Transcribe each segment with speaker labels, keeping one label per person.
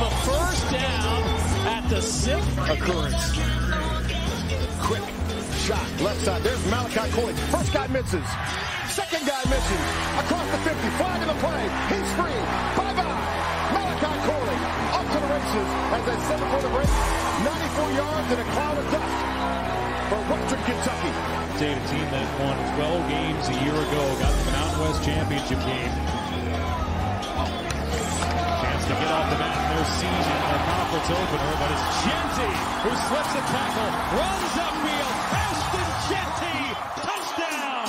Speaker 1: have a first down at the sixth
Speaker 2: occurrence. Quick shot, left side. There's Malachi Corley. First guy misses. Second guy misses. Across the 50. Flag in the play. He's free. Bye-bye. Malachi Corley off to the races. As I said before the break, 94 yards and a cloud of dust for Western Kentucky.
Speaker 1: State a team that won 12 games a year ago, got the Mountain West championship game. The in their season, their conference opener, but it's Jeanty who slips a tackle, runs upfield. Ashton Jeanty, touchdown!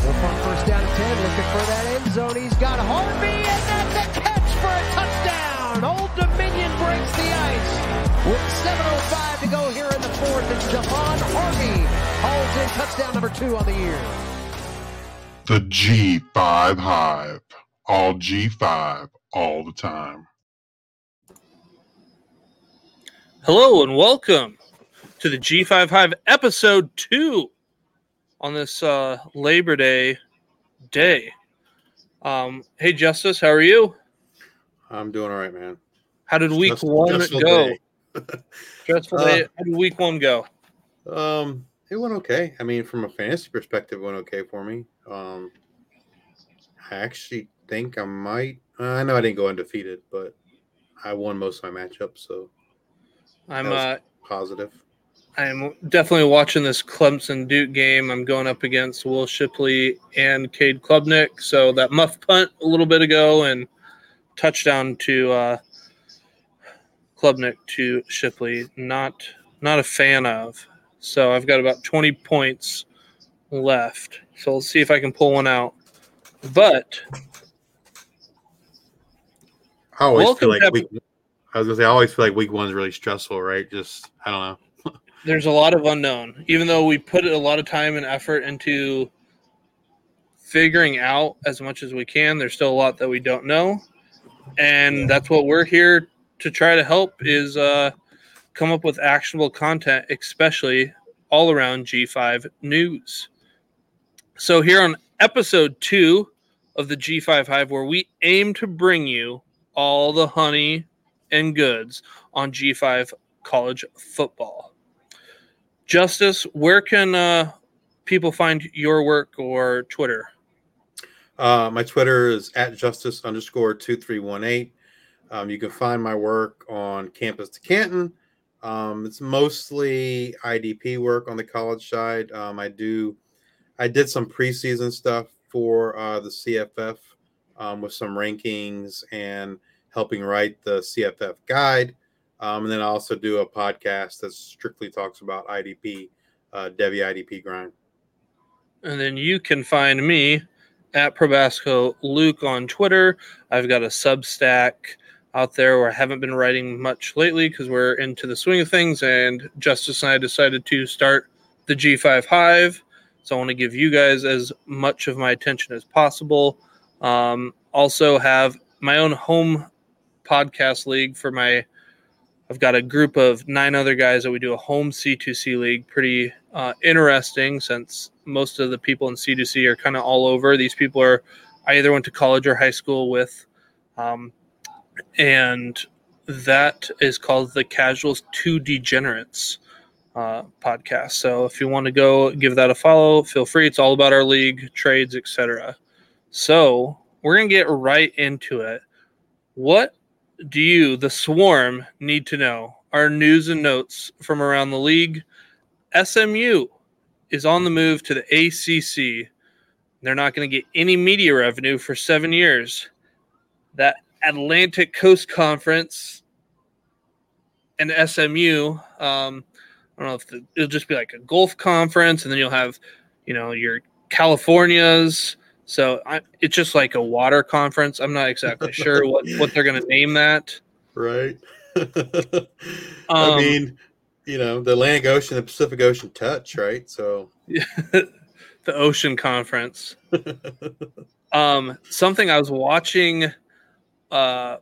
Speaker 3: Wolfhard first down and 10, looking for that end zone. He's got Harvey, and that's a catch for a touchdown. Old Dominion breaks the ice. With 7.05 to go here in the fourth, it's Javon Harvey hauls in touchdown number two on the year.
Speaker 4: The G5 Hive. All G5 all the time.
Speaker 5: Hello and welcome to the G5 Hive episode two on this uh, Labor Day day. Um, hey, Justice, how are you?
Speaker 6: I'm doing all right, man.
Speaker 5: How did week
Speaker 6: Just-
Speaker 5: one
Speaker 6: stressful
Speaker 5: go?
Speaker 6: day.
Speaker 5: Stressful
Speaker 6: Uh,
Speaker 5: day. How did week one go?
Speaker 6: Um, it went okay. I mean, from a fantasy perspective, it went okay for me. Um, I actually think I might. I know I didn't go undefeated, but I won most of my matchups, so
Speaker 5: I'm uh,
Speaker 6: positive.
Speaker 5: I'm definitely watching this Clemson Duke game. I'm going up against Will Shipley and Cade Klubnik. So that muff punt a little bit ago and touchdown to uh, Klubnik to Shipley. Not not a fan of. So I've got about 20 points left. So let's see if I can pull one out. But
Speaker 6: I always
Speaker 5: welcome
Speaker 6: feel like
Speaker 5: to-
Speaker 6: week. I was gonna say I always feel like week one's really stressful, right? Just I don't know.
Speaker 5: there's a lot of unknown. Even though we put a lot of time and effort into figuring out as much as we can, there's still a lot that we don't know. And that's what we're here to try to help is uh, come up with actionable content, especially all around G5 news. So here on episode two of the G5 Hive, where we aim to bring you all the honey and goods on G5 college football. Justice, where can uh, people find your work or Twitter?
Speaker 6: Uh, my Twitter is at justice underscore two three one eight. Um, you can find my work on Campus to Canton. Um, it's mostly IDP work on the college side. Um, I do, I did some preseason stuff for uh, the CFF um, with some rankings and helping write the CFF guide. Um, and then I also do a podcast that strictly talks about IDP, uh, Devi IDP grind.
Speaker 5: And then you can find me at Probasco Luke on Twitter. I've got a Substack out there where I haven't been writing much lately because we're into the swing of things. And Justice and I decided to start the G5 Hive. So I want to give you guys as much of my attention as possible. Um, also, have my own home podcast league for my. I've got a group of nine other guys that we do a home C2C league. Pretty uh, interesting since most of the people in C2C are kind of all over. These people are I either went to college or high school with, um, and that is called the Casuals Two Degenerates uh, podcast. So if you want to go give that a follow, feel free. It's all about our league, trades, etc. So we're gonna get right into it. What do you, the swarm, need to know? Our news and notes from around the league. SMU is on the move to the ACC. They're not going to get any media revenue for seven years. That Atlantic Coast Conference and SMU, um, I don't know if the, it'll just be like a golf conference, and then you'll have, you know, your Californias. So I, it's just like a water conference. I'm not exactly sure what, what they're going to name that.
Speaker 6: right?
Speaker 5: Um,
Speaker 6: I mean, you know, the Atlantic Ocean, the Pacific Ocean touch, right? So,
Speaker 5: the Ocean Conference. Um, something I was watching, uh,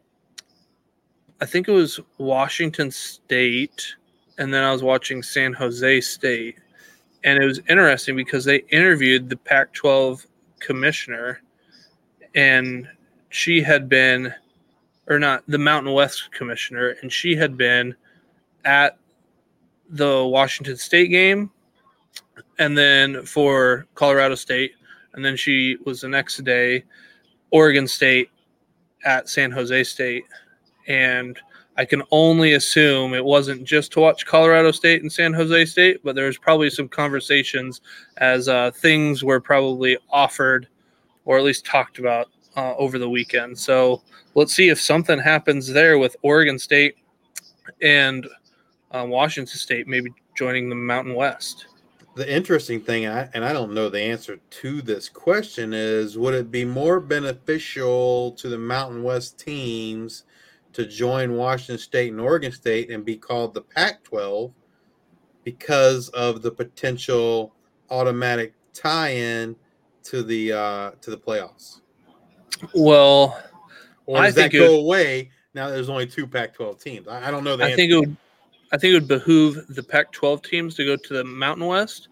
Speaker 5: I think it was Washington State, and then I was watching San Jose State, and it was interesting because they interviewed the Pac-12 commissioner, and she had been, or not the Mountain West commissioner, and she had been at the Washington State game, and then for Colorado State, and then she was the next day, Oregon State at San Jose State, and I can only assume it wasn't just to watch Colorado State and San Jose State, but there was probably some conversations as uh, things were probably offered or at least talked about uh, over the weekend. So let's see if something happens there with Oregon State and uh, Washington State maybe joining the Mountain West.
Speaker 6: The interesting thing, and I don't know the answer to this question, is would it be more beneficial to the Mountain West teams to join Washington State and Oregon State and be called the Pac 12 because of the potential automatic tie in to the uh, to the playoffs?
Speaker 5: Well,
Speaker 6: or does I that go would, away now? There's only two Pac-12 teams. I, I don't know.
Speaker 5: I think it would. I think it would behoove the Pac-12 teams to go to the Mountain West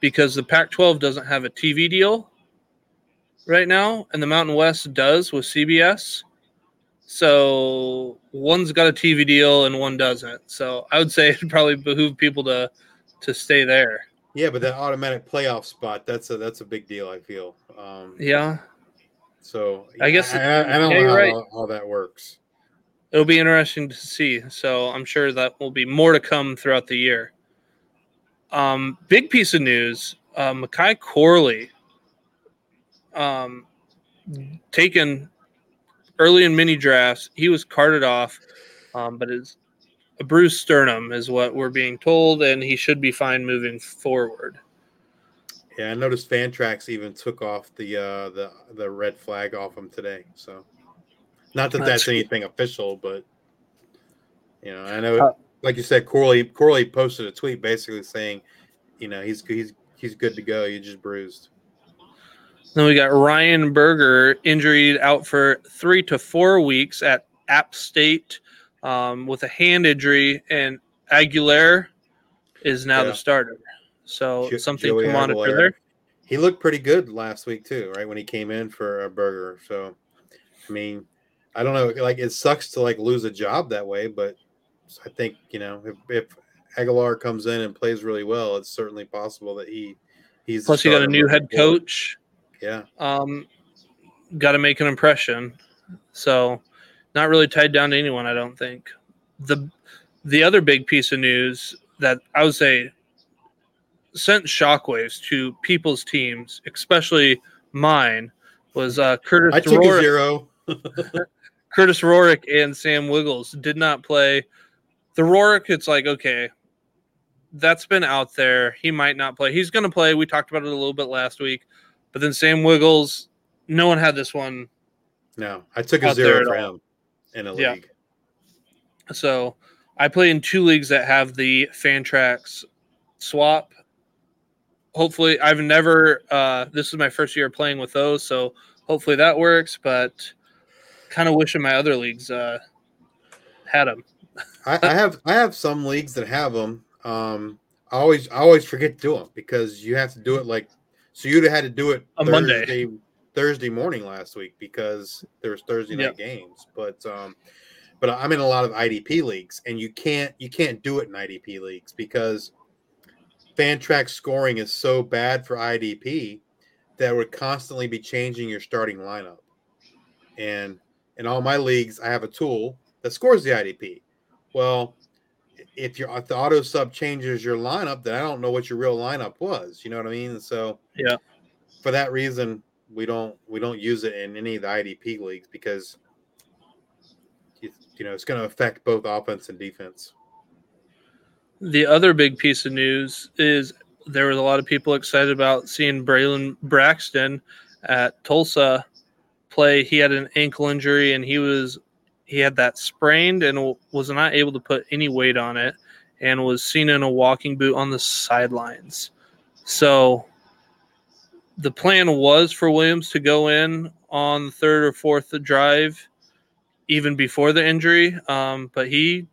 Speaker 5: because the Pac-12 doesn't have a TV deal right now, and the Mountain West does with CBS. So one's got a TV deal and one doesn't. So I would say it'd probably behoove people to to stay there.
Speaker 6: Yeah, but that automatic playoff spot, that's a that's a big deal, I feel. Um,
Speaker 5: yeah.
Speaker 6: So
Speaker 5: I guess
Speaker 6: I, I don't yeah, know how, right. how that works.
Speaker 5: It'll be interesting to see. So I'm sure that will be more to come throughout the year. Um, big piece of news: uh, Malachi Corley, um, taken early in mini drafts. He was carted off, um, but is a bruised sternum is what we're being told, and he should be fine moving forward.
Speaker 6: Yeah, I noticed Fantrax even took off the uh, the the red flag off him today. So, not that that's, that's anything official, but you know, I know, uh, like you said, Corley Corley posted a tweet basically saying, you know, he's he's he's good to go. You just bruised.
Speaker 5: Then we got Ryan Burger injured out for three to four weeks at App State um, with a hand injury, and Aguilar is now yeah. the starter. So something Joey to monitor Aguilar. there.
Speaker 6: He looked pretty good last week too, right when he came in for a Burger. So, I mean, I don't know. Like it sucks to like lose a job that way, but I think you know if, if Aguilar comes in and plays really well, it's certainly possible that he he's.
Speaker 5: Plus, you got a new head coach.
Speaker 6: Yeah.
Speaker 5: Um, got to make an impression. So, not really tied down to anyone, I don't think. The the other big piece of news that I would say sent shockwaves to people's teams, especially mine, was uh, Curtis.
Speaker 6: I took Rorick, a zero.
Speaker 5: Curtis Rorick and Sam Wiggles did not play. The Rorick, it's like okay, that's been out there. He might not play. He's going to play. We talked about it a little bit last week. But then Sam Wiggles, no one had this one.
Speaker 6: No, I took a zero for him in a yeah. league.
Speaker 5: So I play in two leagues that have the Fantrax swap. Hopefully, I've never. Uh, this is my first year playing with those, so hopefully that works. But kind of wishing my other leagues uh, had them.
Speaker 6: I, I, have I have some leagues that have them. Um, I always I always forget to do them because you have to do it like so you'd have had to do it
Speaker 5: on
Speaker 6: Thursday, Monday. Thursday morning last week because there was Thursday night yep. games. But um, but I'm in a lot of IDP leagues, and you can't you can't do it in IDP leagues because Fantrax scoring is so bad for IDP that would constantly be changing your starting lineup. And in all my leagues, I have a tool that scores the IDP. Well, if your if the auto sub changes your lineup, then I don't know what your real lineup was. You know what I mean? So
Speaker 5: yeah,
Speaker 6: for that reason, we don't we don't use it in any of the IDP leagues because you know it's going to affect both offense and defense.
Speaker 5: The other big piece of news is there was a lot of people excited about seeing Braylon Braxton at Tulsa play. He had an ankle injury and he was he had that sprained and was not able to put any weight on it and was seen in a walking boot on the sidelines. So the plan was for Williams to go in on the third or fourth drive, even before the injury, um, but he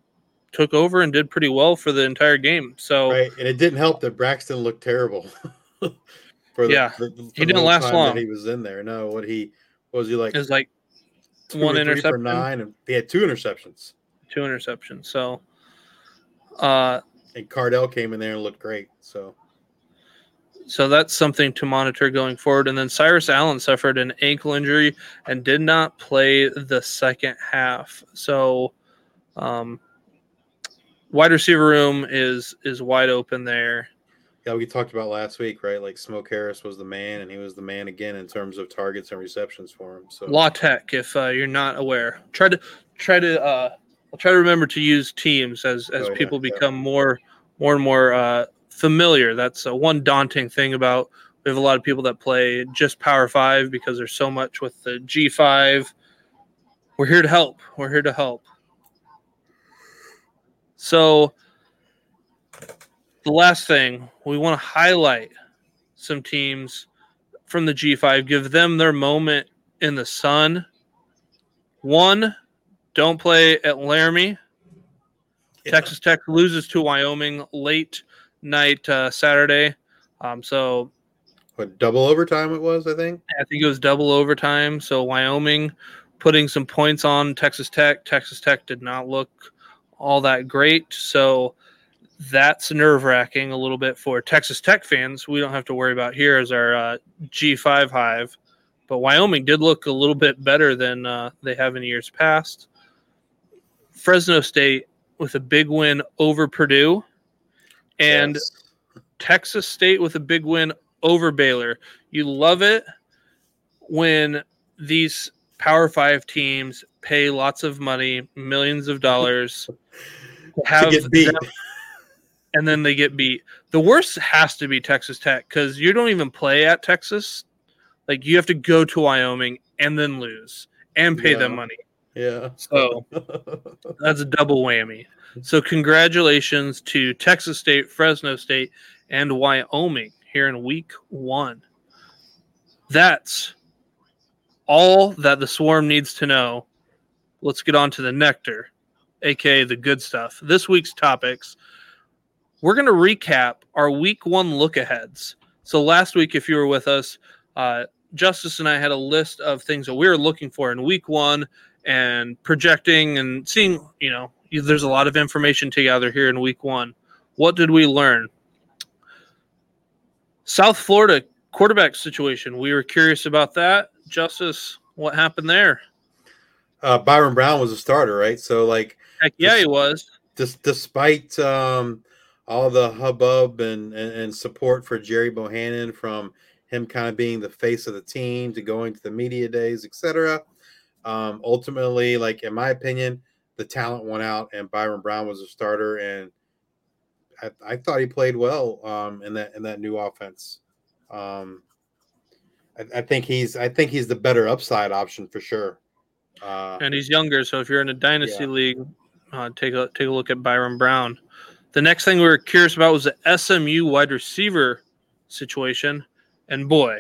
Speaker 5: took over and did pretty well for the entire game. So
Speaker 6: right, and it didn't help that Braxton looked terrible.
Speaker 5: for the, yeah, the, the, he didn't last long.
Speaker 6: he was in there. No, what he what was he like?
Speaker 5: It was like one interception for
Speaker 6: nine, and he had two interceptions.
Speaker 5: Two interceptions. So, uh,
Speaker 6: and Cardell came in there and looked great. So,
Speaker 5: so that's something to monitor going forward. And then Cyrus Allen suffered an ankle injury and did not play the second half. So, um, wide receiver room is is wide open there.
Speaker 6: Yeah, we talked about last week, right? Like Smoke Harris was the man, and he was the man again in terms of targets and receptions for him. So
Speaker 5: La Tech, if uh, you're not aware, try to try to uh, I'll try to remember to use teams as as oh, people yeah, become yeah. more more and more uh, familiar. That's uh, one daunting thing about. We have a lot of people that play just Power Five because there's so much with the G five. We're here to help. We're here to help. So the last thing we want to highlight some teams from the G5, give them their moment in the sun. One, don't play at Laramie. Yeah. Texas Tech loses to Wyoming late night uh, Saturday. Um, so,
Speaker 6: what double overtime it was? I think.
Speaker 5: I think it was double overtime. So Wyoming putting some points on Texas Tech. Texas Tech did not look all that great. So that's nerve wracking a little bit for Texas Tech fans. We don't have to worry about here as our uh, G5 hive. But Wyoming did look a little bit better than uh, they have in years past. Fresno State with a big win over Purdue, and yes. Texas State with a big win over Baylor. You love it when these Power Five teams pay lots of money, millions of dollars, to have
Speaker 6: them,
Speaker 5: and then they get beat. The worst has to be Texas Tech because you don't even play at Texas. Like you have to go to Wyoming and then lose and pay
Speaker 6: yeah.
Speaker 5: them money.
Speaker 6: Yeah.
Speaker 5: So that's a double whammy. So congratulations to Texas State, Fresno State, and Wyoming here in week one. That's all that the swarm needs to know. Let's get on to the nectar, aka the good stuff. This week's topics we're going to recap our week one look aheads. So last week, if you were with us, uh, Justice and I had a list of things that we were looking for in week one and projecting and seeing, you know, there's a lot of information together here in week one. What did we learn? South Florida quarterback situation. We were curious about that. Justice, what happened there?
Speaker 6: Uh, Byron Brown was a starter, right? So, like,
Speaker 5: Heck yeah, he was.
Speaker 6: Just despite um, all the hubbub and, and, and support for Gerry Bohanon from him kind of being the face of the team to going to the media days, etc. Um, ultimately, like in my opinion, the talent went out and Byron Brown was a starter, and I, I thought he played well um, in that in that new offense. Um, I, I, think he's I think he's the better upside option for sure.
Speaker 5: Uh, and he's younger, so if you're in a dynasty yeah. league, uh, take a take a look at Byron Brown. The next thing we were curious about was the SMU wide receiver situation. And boy,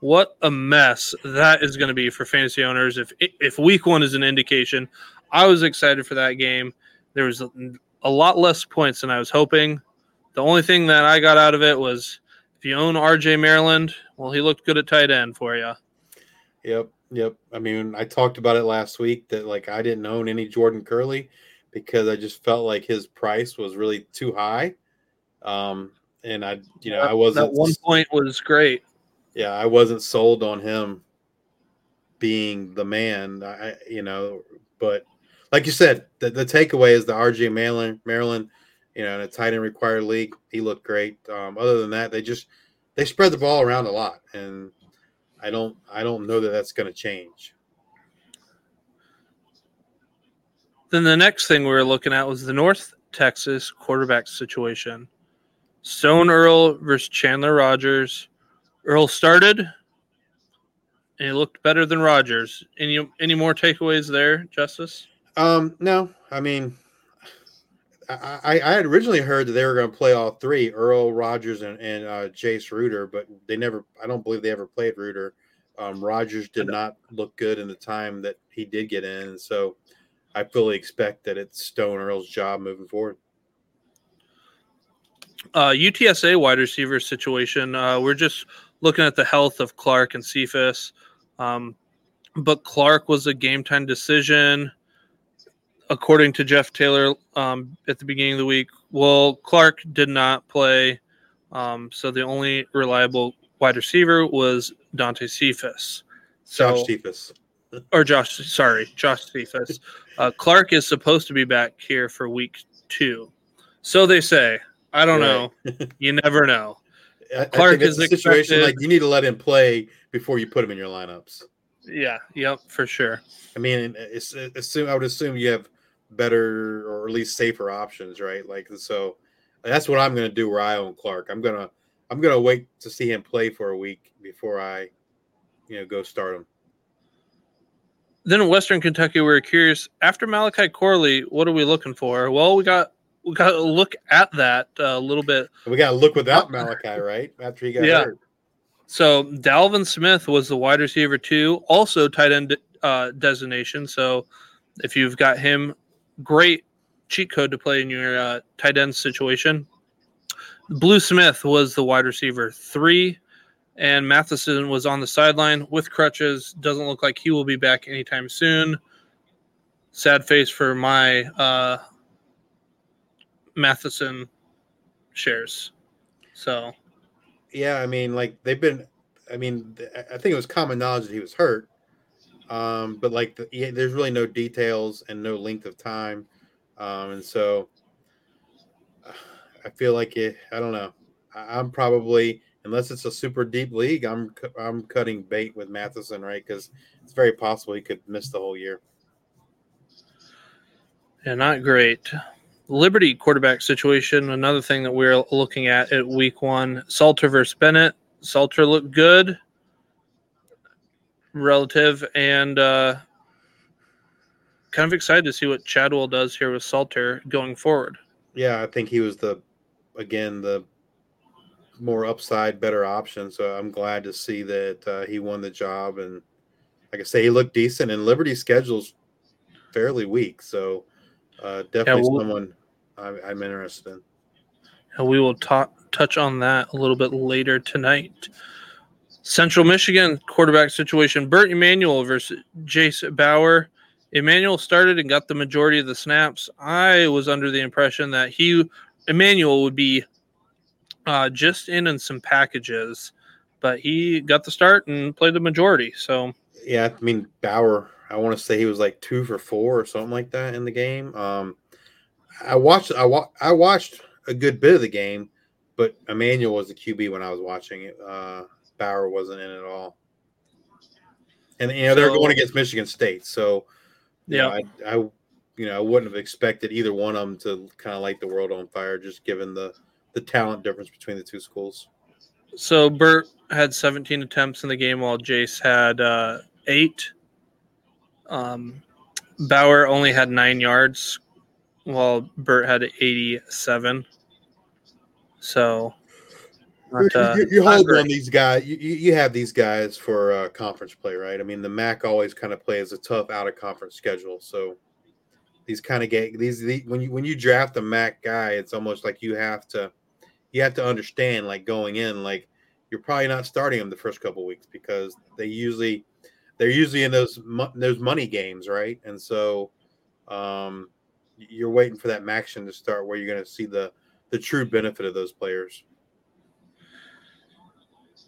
Speaker 5: what a mess that is going to be for fantasy owners. If if week one is an indication, I was excited for that game. There was a, lot less points than I was hoping. The only thing that I got out of it was if you own RJ Maryland, well, he looked good at tight end for you.
Speaker 6: Yep, yep. I mean, I talked about it last week that like I didn't own any Jordan Kerley because I just felt like his price was really too high. Um, and I, you know, I wasn't.
Speaker 5: That one point was great.
Speaker 6: Yeah, I wasn't sold on him being the man. I, you know, but like you said, the, the takeaway is the RJ Maryland, Maryland, you know, in a tight end required league, he looked great. Um, other than that, they just they spread the ball around a lot, and I don't I don't know that that's going to change.
Speaker 5: Then the next thing we were looking at was the North Texas quarterback situation. Stone Earl versus Chandler Rogers. Earl started, and he looked better than Rogers. Any any more takeaways there, Justice?
Speaker 6: Um, no. I mean, I, I had originally heard that they were going to play all three: Earl, Rogers, and, and uh, Jace Ruder, but they never. I don't believe they ever played Ruder. Um, Rogers did not look good in the time that he did get in, so I fully expect that it's Stone Earl's job moving forward.
Speaker 5: Uh, UTSA wide receiver situation. Uh, we're just looking at the health of Clark and Cephus. Um, but Clark was a game time decision, according to Jeff Traylor um, at the beginning of the week. Well, Clark did not play, um, so the only reliable wide receiver was Dante Cephus. So,
Speaker 6: Josh Cephus.
Speaker 5: Or Josh, sorry, Josh Cephus. Uh, Clark is supposed to be back here for week two, so they say. I don't
Speaker 6: Right.
Speaker 5: know. You never know.
Speaker 6: I- I
Speaker 5: Clark
Speaker 6: it's
Speaker 5: is
Speaker 6: a situation like you need to let him play before you put him in your lineups.
Speaker 5: Yeah. Yep. For sure.
Speaker 6: I mean, it's, assume I would assume you have better or at least safer options, right? Like so, that's what I'm going to do. Where I own Clark, I'm gonna I'm gonna wait to see him play for a week before I, you know, go start him.
Speaker 5: Then in Western Kentucky, we were curious. After Malachi Corley, what are we looking for? Well, we got we got to look at that a little bit.
Speaker 6: We got to look without Malachi, right? After he got
Speaker 5: Yeah.
Speaker 6: hurt.
Speaker 5: So Dalvin Smith was the wide receiver too, also tight end uh, designation. So if you've got him, great cheat code to play in your uh, tight end situation. Blue Smith was the wide receiver three, and Matheson was on the sideline with crutches. Doesn't look like he will be back anytime soon. Sad face for my uh, Matheson shares. So
Speaker 6: Yeah, I mean, like they've been. I mean, I think it was common knowledge that he was hurt, um, but like the, yeah, there's really no details and no length of time, um, and so I feel like it. I don't know. I'm probably unless it's a super deep league, I'm I'm cutting bait with Matheson, right? Because it's very possible he could miss the whole year.
Speaker 5: Yeah, not great. Liberty quarterback situation. Another thing that we're looking at at week one. Salter versus Bennett. Salter looked good, relative, and uh, kind of excited to see what Chadwell does here with Salter going forward.
Speaker 6: Yeah, I think he was the again the more upside, better option. So I'm glad to see that uh, he won the job, and like I say, he looked decent. And Liberty's schedule's fairly weak, so uh, definitely
Speaker 5: well-
Speaker 6: someone I'm, I'm interested in.
Speaker 5: And we will talk touch on that a little bit later tonight. Central Michigan quarterback situation. Bert Emanuel versus Jase Bauer. Emanuel started and got the majority of the snaps. I was under the impression that he, Emanuel, would be uh, just in in some packages, but he got the start and played the majority. So
Speaker 6: Yeah, I mean Bauer. I want to say he was like two for four or something like that in the game. Um, I watched. I wa- I watched a good bit of the game, but Emanuel was the QB when I was watching it. Uh, Bauer wasn't in at all. And you know they're
Speaker 5: So-
Speaker 6: going against Michigan State, so you know,
Speaker 5: Yeah.
Speaker 6: I, I you know I wouldn't have expected either one of them to kind of light the world on fire, just given the the talent difference between the two schools.
Speaker 5: So Bert had 17 attempts in the game while Jase had uh, eight. Um, Bauer only had nine yards while Bert had 87. So, not, uh,
Speaker 6: you, you hold on these guys. You, you you have these guys for uh, conference play, right? I mean, the MAC always kind of plays a tough out of conference schedule, so these kind of get these the, when you when you draft a MAC guy, it's almost like you have to you have to understand like going in like you're probably not starting them the first couple weeks because they usually they're usually in those those money games, right? And so um, you're waiting for that Maction to start where you're going to see the the true benefit of those players.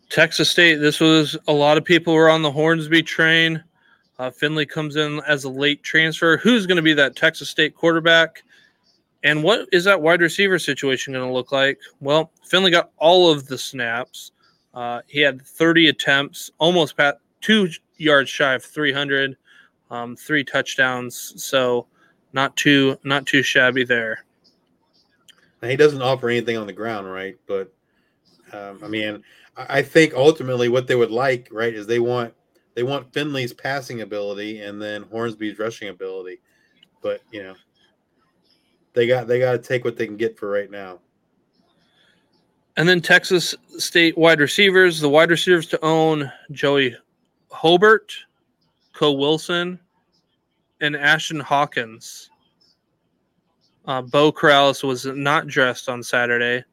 Speaker 5: Texas State, this was a lot of people were on the Hornsby train. Uh, Finley comes in as a late transfer. Who's going to be that Texas State quarterback? And what is that wide receiver situation going to look like? Well, Finley got all of the snaps. Uh, he had 30 attempts, almost pat two yards shy of 300, um, three touchdowns. So not too not too shabby there.
Speaker 6: He doesn't offer anything on the ground, right? But um, I mean, I think ultimately what they would like, right, is they want they want Finley's passing ability and then Hornsby's rushing ability. But you know, they got they got to take what they can get for right now.
Speaker 5: And then Texas State wide receivers, the wide receivers to own Joey Hobert, Kole Wilson, and Ashtyn Hawkins. Uh, Bo Corrales was not dressed on Saturday.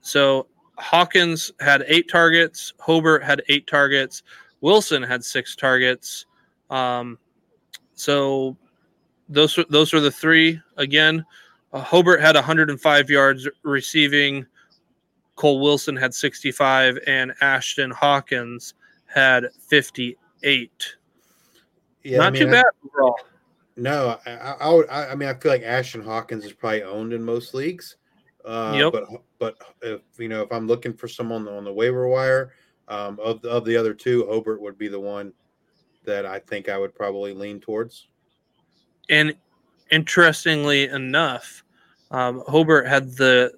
Speaker 5: So Hawkins had eight targets. Hobert had eight targets. Wilson had six targets. Um, so those those are the three again. Uh, Hobert had 105 yards receiving. Kole Wilson had 65, and Ashtyn Hawkins had 58.
Speaker 6: Yeah,
Speaker 5: Not
Speaker 6: I mean,
Speaker 5: too
Speaker 6: I-
Speaker 5: bad overall.
Speaker 6: No, I, I, I would. I, I mean, I feel like Ashtyn Hawkins is probably owned in most leagues. Uh,
Speaker 5: Yep.
Speaker 6: But but if you know, if I'm looking for someone on the waiver wire, um, of the, of the other two, Hobert would be the one that I think I would probably lean towards.
Speaker 5: And interestingly enough, um, Hobert had the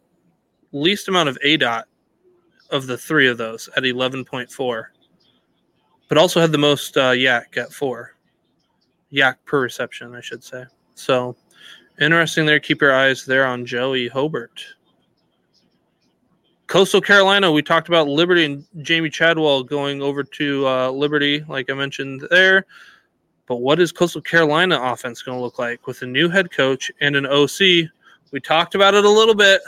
Speaker 5: least amount of ADOT of the three of those at 11.4, but also had the most uh, YAC at four. YAC per reception, I should say. So interesting there. Keep your eyes there on Joey Hobert. Coastal Carolina, we talked about Liberty and Jamey Chadwell going over to uh, Liberty, like I mentioned there. But what is Coastal Carolina offense going to look like with a new head coach and an OC? We talked about it a little bit.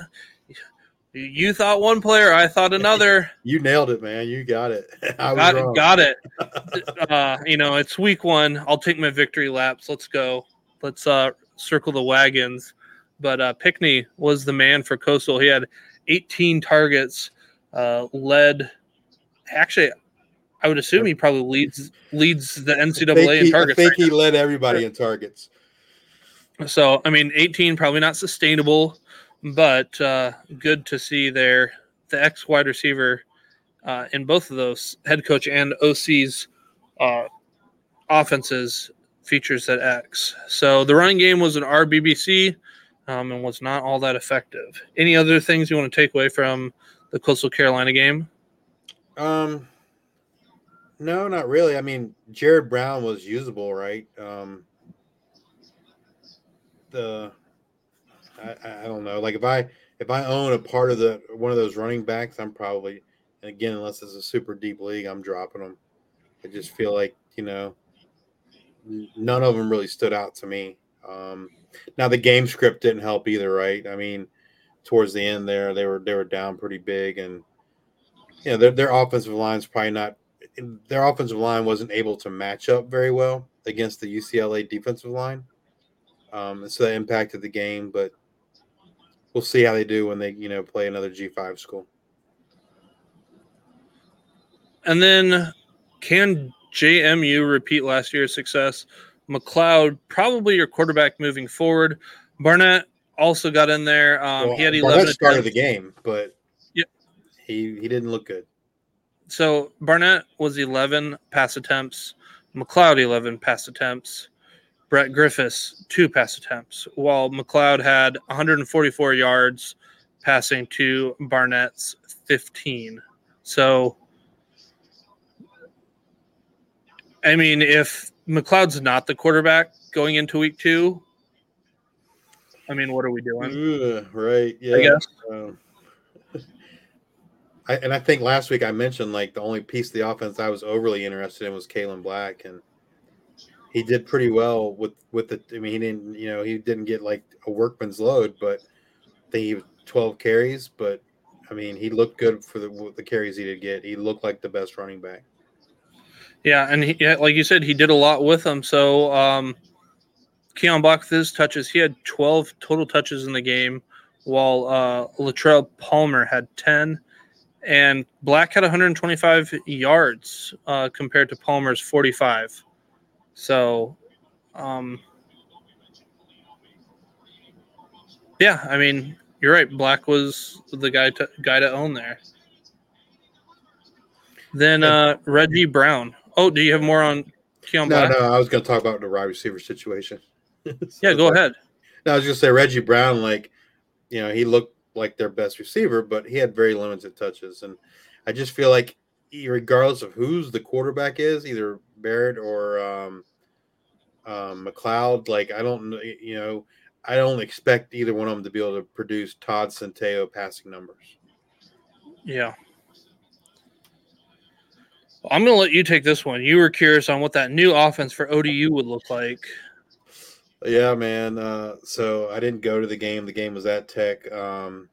Speaker 5: You thought one player, I thought another.
Speaker 6: You nailed it, man. You got it. I
Speaker 5: got,
Speaker 6: wrong.
Speaker 5: got it. Uh, you know, it's week one. I'll take my victory laps. Let's go. Let's uh, circle the wagons. But uh, Pinckney was the man for Coastal. He had 18 targets, uh, led. Actually, I would assume he probably leads leads the NCAA in
Speaker 6: he, I
Speaker 5: targets.
Speaker 6: think
Speaker 5: right
Speaker 6: he led everybody in targets.
Speaker 5: So, I mean, 18 probably not sustainable, but uh, good to see there. The ex wide receiver uh, in both of those head coach and OC's uh, offenses features that X. So the running game was an RBBC um, and was not all that effective. Any other things you want to take away from the Coastal Carolina game?
Speaker 6: Um, no, not really. I mean, Jared Brown was usable, right? Um, the I, I don't know. Like if I if I own a part of the one of those running backs, I'm probably again unless it's a super deep league, I'm dropping them. I just feel like you know none of them really stood out to me. Um, now the game script didn't help either, right? I mean, towards the end there, they were they were down pretty big, and yeah, their their offensive line's probably not. Their offensive line wasn't able to match up very well against the UCLA defensive line, um, so that impacted the game. But we'll see how they do when they you know play another G five school.
Speaker 5: And then can JMU repeat last year's success? McCloud, probably your quarterback moving forward. Barnett also got in there. Um,
Speaker 6: Well,
Speaker 5: he had
Speaker 6: Barnett
Speaker 5: 11
Speaker 6: started
Speaker 5: attempts.
Speaker 6: the game, but
Speaker 5: Yep.
Speaker 6: he he didn't look good.
Speaker 5: So Barnett was 11 pass attempts, McCloud 11 pass attempts, Brett Griffis two pass attempts, while McCloud had 144 yards passing to Barnett's 15. So, I mean, if McCloud's not the quarterback going into week two, I mean, what are we doing?
Speaker 6: Ugh, right? Yeah.
Speaker 5: I guess.
Speaker 6: Um, I, and I think last week I mentioned like the only piece of the offense I was overly interested in was Kaelon Black, and he did pretty well with with the. I mean, he didn't, you know, he didn't get like a workman's load, but I think he was twelve carries. But I mean, he looked good for the the carries he did get. He looked like the best running back.
Speaker 5: Yeah, and he, like you said, he did a lot with them. So, um, Keon his touches, he had 12 total touches in the game, while uh, Latrele Palmer had 10, and Black had 125 yards uh, compared to Palmer's 45. So, um, yeah, I mean, you're right. Black was the guy to guy to own there. Then uh, Reggie Brown. Oh, do you have more on Keon
Speaker 6: No,
Speaker 5: Black?
Speaker 6: no, I was going to talk about the wide receiver situation.
Speaker 5: Yeah, go ahead.
Speaker 6: No, I was going to say Reggie Brown, like, you know, he looked like their best receiver, but he had very limited touches. And I just feel like, regardless of who's the quarterback is, either Barrett or um, um, McCloud, like, I don't, you know, I don't expect either one of them to be able to produce Todd Centeio passing numbers.
Speaker 5: Yeah. I'm going to let you take this one. You were curious on what that new offense for ODU would look like.
Speaker 6: Yeah, man. Uh, so I didn't go to the game. The game was at Tech. Um,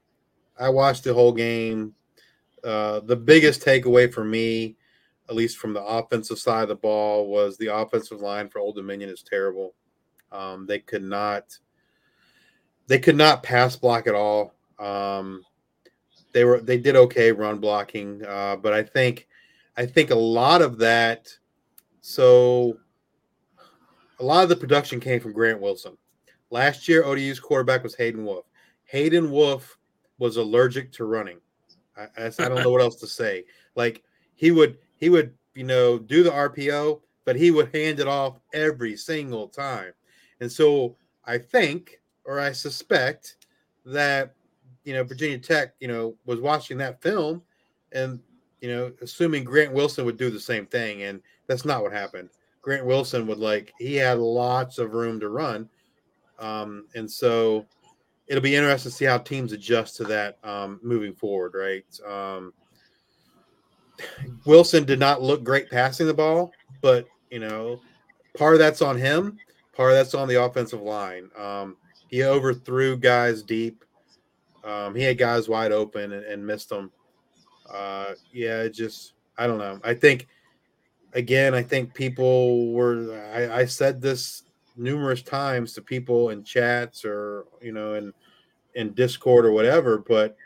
Speaker 6: I watched the whole game. Uh, the biggest takeaway for me, at least from the offensive side of the ball, was the offensive line for Old Dominion is terrible. Um, they could not, they could not pass block at all. Um, they were they did okay run blocking, uh, but I think, I think a lot of that. So, a lot of the production came from Grant Wilson. Last year, ODU's quarterback was Hayden Wolff. Hayden Wolff was allergic to running. I, I don't know what else to say. Like he would he would you know do the RPO, but he would hand it off every single time. And so I think or I suspect that you know Virginia Tech you know was watching that film and you know assuming Grant Wilson would do the same thing and that's not what happened. Grant Wilson would like he had lots of room to run. Um, and so it'll be interesting to see how teams adjust to that um, moving forward, right? Um, Wilson did not look great passing the ball, but you know, part of that's on him, part of that's on the offensive line. Um, he overthrew guys deep. Um, he had guys wide open and, and missed them. Uh, yeah, just I don't know. I think again, I think people were. I, I said this numerous times to people in chats or you know in in Discord or whatever, but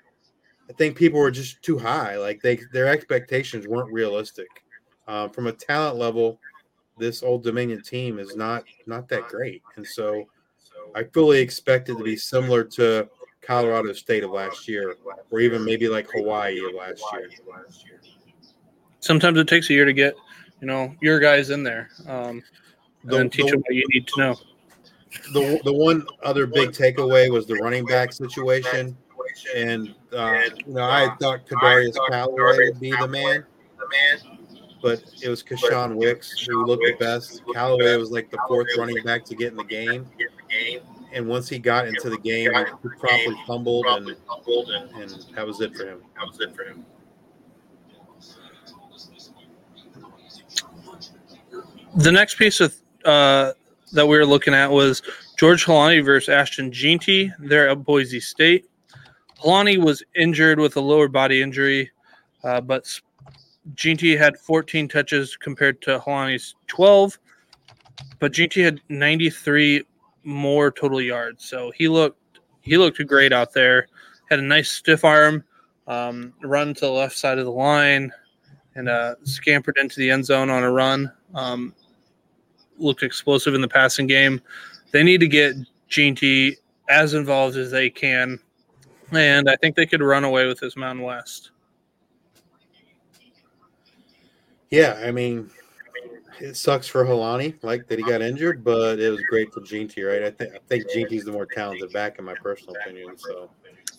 Speaker 6: I think people were just too high. Like they their expectations weren't realistic. Um, from a talent level, this Old Dominion team is not not that great, and so I fully expect it to be similar to Colorado State of last year, or even maybe like Hawaii of last year.
Speaker 5: Sometimes it takes a year to get, you know, your guys in there, um, and
Speaker 6: The-
Speaker 5: then teach
Speaker 6: the-
Speaker 5: them what you need to know.
Speaker 6: the the one other big takeaway was the running back situation, and uh, you know I thought Kadarius Calloway would be the man, but it was Keshawn Wicks who looked the best. Calloway was like the fourth running back to get in the game, and once he got into the game, he promptly fumbled, and, and that was it for him. That was it for him.
Speaker 5: The next piece of uh, that we were looking at was George Holani versus Ashton Jeanty. They're at Boise State. Holani was injured with a lower body injury, uh, but Jeanty had 14 touches compared to Holani's 12. But Jeanty had 93 more total yards, so he looked he looked great out there. Had a nice stiff arm, um, run to the left side of the line, and uh, scampered into the end zone on a run. Um, looked explosive in the passing game. They need to get Jeanty as involved as they can, and I think they could run away with this Mountain West.
Speaker 6: Yeah, I mean, it sucks for Holani, like that he got injured, but it was great for Jeanty, right? I think I think Jeanty's the more talented back, in my personal opinion. So,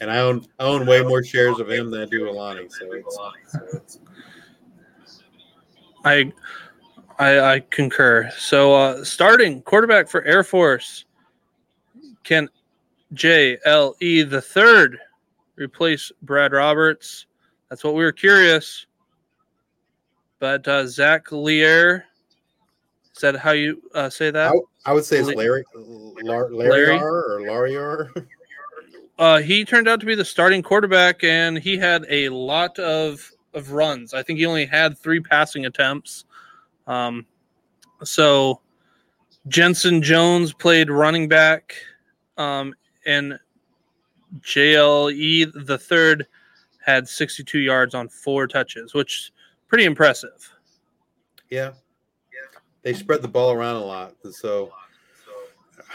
Speaker 6: and I own I own way more shares of him than I do Holani. So it's
Speaker 5: I, I, I concur. So, uh, starting quarterback for Air Force, can J L E the third replace Brad Roberts? That's what we were curious. But uh, Zach Lear, is that how you uh, say that?
Speaker 6: I, I would say it's Larry Lar,
Speaker 5: Larry?
Speaker 6: Larry or Lariar.
Speaker 5: Uh, he turned out to be the starting quarterback, and he had a lot of of runs. I think he only had three passing attempts. Um, so Jensen Jones played running back, um, and JLE the third had 62 yards on four touches, which pretty impressive.
Speaker 6: yeah, Yeah. they spread the ball around a lot, and so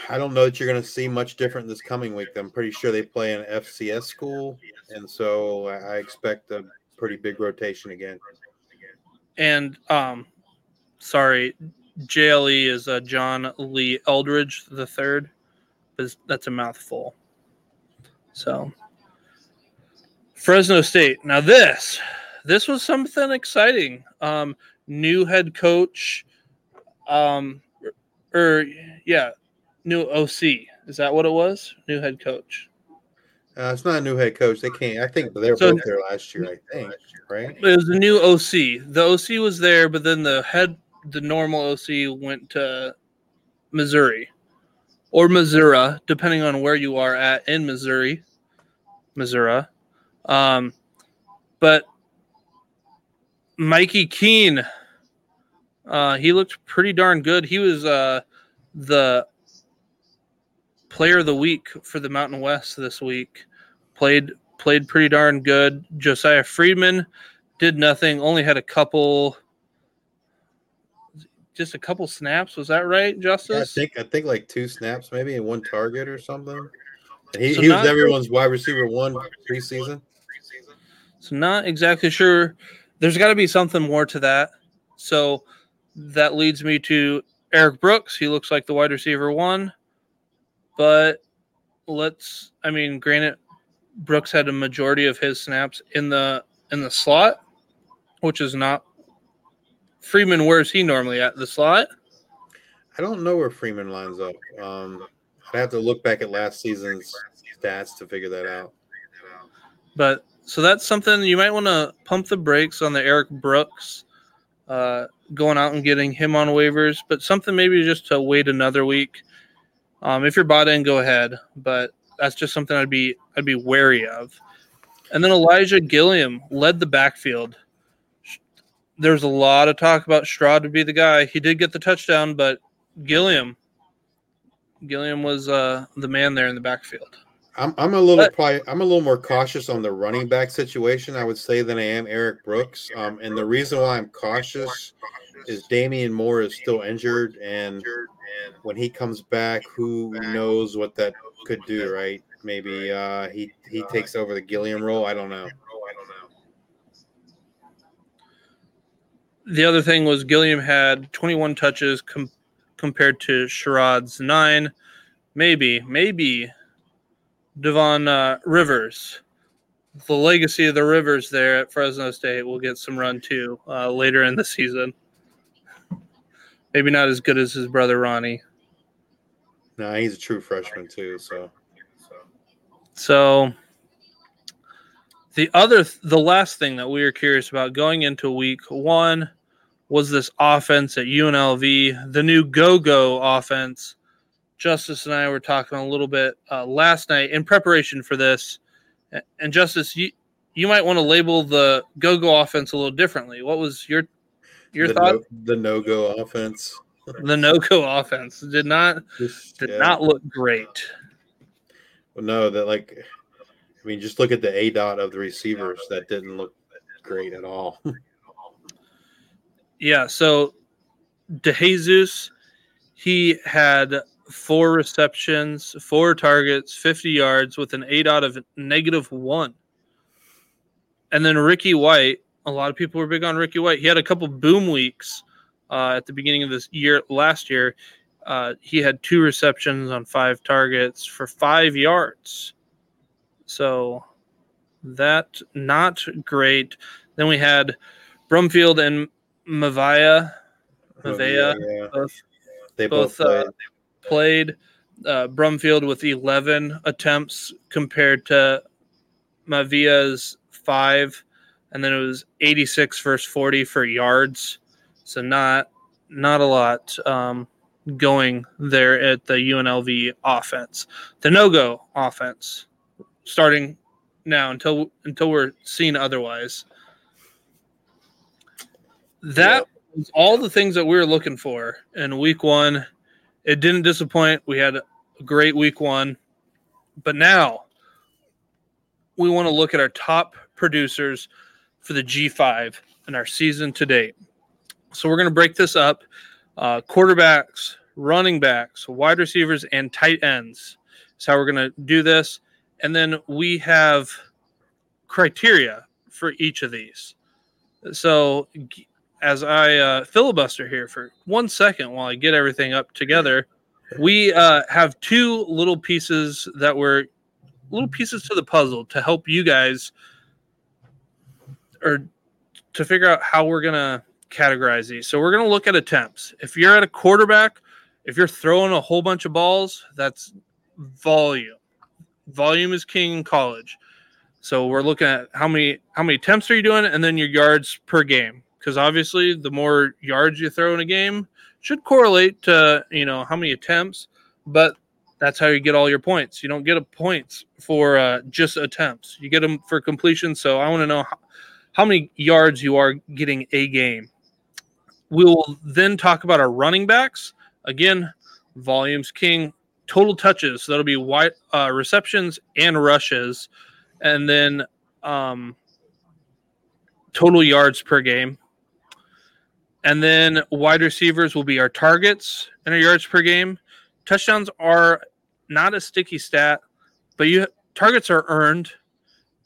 Speaker 6: I don't know that you're going to see much different this coming week. I'm pretty sure they play an FCS school, and so I expect a pretty big rotation again.
Speaker 5: And um, sorry, JLE is uh, John Lee Eldridge the third. Is- That's a mouthful. So Fresno State. Now this, this was something exciting. Um, new head coach, um, or yeah, new OC. Is that what it was? New head coach.
Speaker 6: Uh, it's not a new head coach. They can't. I think they were
Speaker 5: So-
Speaker 6: both there last year. I think, right?
Speaker 5: It was a new OC. The OC was there, but then the head, the normal OC went to Missouri. or Missouri, depending on where you are at in Missouri, Missouri. Um, but Mikey Keene, uh, he looked pretty darn good. He was uh, the player of the week for the Mountain West this week. Played played pretty darn good. Josiah Friedman did nothing. Only had a couple, just a couple snaps. Was that right, Justice?
Speaker 6: Yeah, I think I think like two snaps maybe and one target or something. And he,
Speaker 5: So
Speaker 6: he was everyone's wide receiver one preseason.
Speaker 5: So not exactly sure. There's got to be something more to that. So that leads me to Erik Brooks. He looks like the wide receiver one, but let's. I mean, granted, Brooks had a majority of his snaps in the in the slot, which is not. Freeman, where's he normally at the slot?
Speaker 6: I don't know where Freeman lines up. Um, I'd have to look back at last season's stats to figure that out.
Speaker 5: But so that's something you might want to pump the brakes on the Erik Brooks, uh, going out and getting him on waivers. But something maybe just to wait another week. Um, if you're bought in, go ahead. But that's just something I'd be I'd be wary of. And then Elijah Gilliam led the backfield. There's a lot of talk about Sherrod to be the guy. He did get the touchdown, but Gilliam, Gilliam was uh, the man there in the backfield.
Speaker 6: I'm I'm a little
Speaker 5: But-
Speaker 6: probably I'm a little more cautious on the running back situation, I would say, than I am Eric Brooks. Um, and the reason why I'm cautious is Damian Moore is still injured, and when he comes back, who knows what that could do, right? Maybe uh, he he takes over the Gilliam role. I don't know.
Speaker 5: The other thing was Gilliam had 21 touches com- compared to Sherrod's nine. Maybe, maybe Devon uh, Rivers, the legacy of the Rivers there at Fresno State, will get some run too uh, later in the season. Maybe not as good as his brother Ronnie.
Speaker 6: No, he's a true freshman too. So
Speaker 5: So the other the last thing that we were curious about going into week 1 was this offense at UNLV, the new go-go offense. Justice and I were talking a little bit uh, last night in preparation for this. And Justice, you you might want to label the go-go offense a little differently. What was your your
Speaker 6: the
Speaker 5: thought?
Speaker 6: no, the no go offense
Speaker 5: the no-go offense did not
Speaker 6: Just-
Speaker 5: did
Speaker 6: yeah.
Speaker 5: not look great.
Speaker 6: Well, no, that like, I mean, just look at the A dot of the receivers. That didn't look great at all.
Speaker 5: Yeah, so DeJesus, he had four receptions, four targets, 50 yards with an ADOT of negative one. And then Ricky White, a lot of people were big on Ricky White. He had a couple boom weeks uh, at the beginning of this year, last year. Uh, he had two receptions on five targets for five yards. So that not great. Then we had Brumfield and Maiava. Maiava
Speaker 6: yeah,
Speaker 5: both
Speaker 6: they both,
Speaker 5: both, uh,
Speaker 6: played.
Speaker 5: played. Uh, Brumfield with 11 attempts compared to Maiava's five, and then it was 86 versus 40 for yards. So not not a lot um, going there at the UNLV offense. The no go offense starting now until until we're seen otherwise. That was all the things that we were looking for in week one. It didn't disappoint. We had a great week one. But now we want to look at our top producers for the G5 in our season to date. So we're going to break this up uh, quarterbacks, running backs, wide receivers, and tight ends. That's how we're going to do this. And then we have criteria for each of these. So g- as I uh, filibuster here for one second while I get everything up together, we uh, have two little pieces that were little pieces to the puzzle to help you guys or to figure out how we're gonna categorize these. So we're gonna look at attempts. If you're at a quarterback, if you're throwing a whole bunch of balls, that's volume. Volume is king in college. So we're looking at how many how many attempts are you doing, and then your yards per game. Because obviously, the more yards you throw in a game should correlate to you know how many attempts. But That's how you get all your points. You don't get a points for uh, just attempts. You get them for completion. So I want to know how, many yards you are getting a game. We will then talk about our running backs. Again, volumes king, total touches. So that'll be wide uh, receptions and rushes, and then um, total yards per game. And then wide receivers will be our targets and our yards per game. Touchdowns are not a sticky stat, but you targets are earned.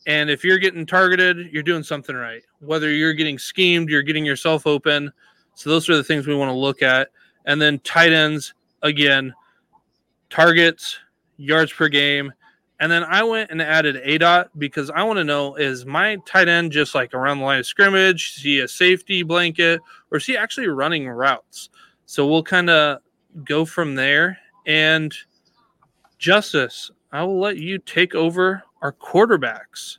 Speaker 5: And if you're getting targeted, you're doing something right. Whether you're getting schemed, you're getting yourself open. So those are the things we want to look at. And then tight ends, again, targets, yards per game. And then I went and added A dot because I want to know is my tight end just like around the line of scrimmage? Is he a safety blanket or is he actually running routes? So we'll kind of go from there. And Justice, I will let you take over our quarterbacks.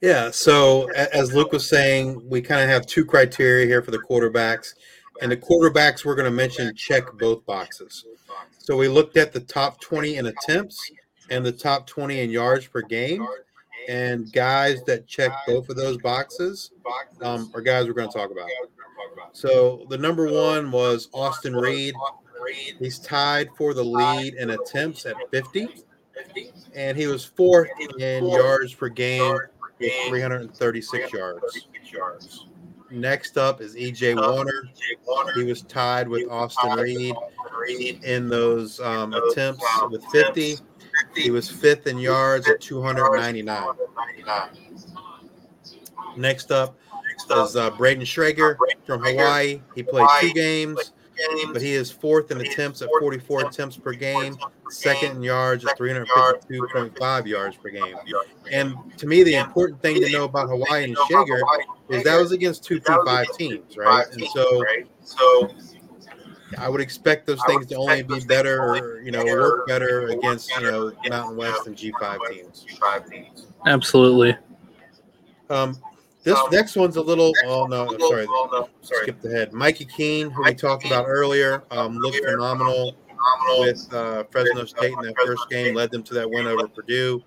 Speaker 6: Yeah. So as Luke was saying, we kind of have two criteria here for the quarterbacks, and the quarterbacks we're going to mention check both boxes. So we looked at the top 20 in attempts and the top 20 in yards per game, and guys that check both of those boxes um, are guys we're going to talk about. So the number one was Austin Reed. He's tied for the lead in attempts at 50, and he was fourth in yards per game with 336 yards. Next up is EJ Warner. He was tied with Austin Reed in those um, attempts with 50. He was fifth in yards at 299. Next up is uh, Brayden Schager from Hawaii. He played two games, but he is fourth in attempts at 44 attempts per game, second in yards at 352.5 yards per game. And to me, the important thing to know about Hawaii and Schager is that was against two P5 teams, right? And so I would expect those things to only be better or, you know, work better against, you know, Mountain West and G5 teams.
Speaker 5: Absolutely.
Speaker 6: Um, this next one's a little. Oh no, I'm sorry. Skipped ahead. Mikey Keene, who we talked about earlier, um, looked phenomenal with uh, Fresno State in that first game. Led them to that win over Purdue.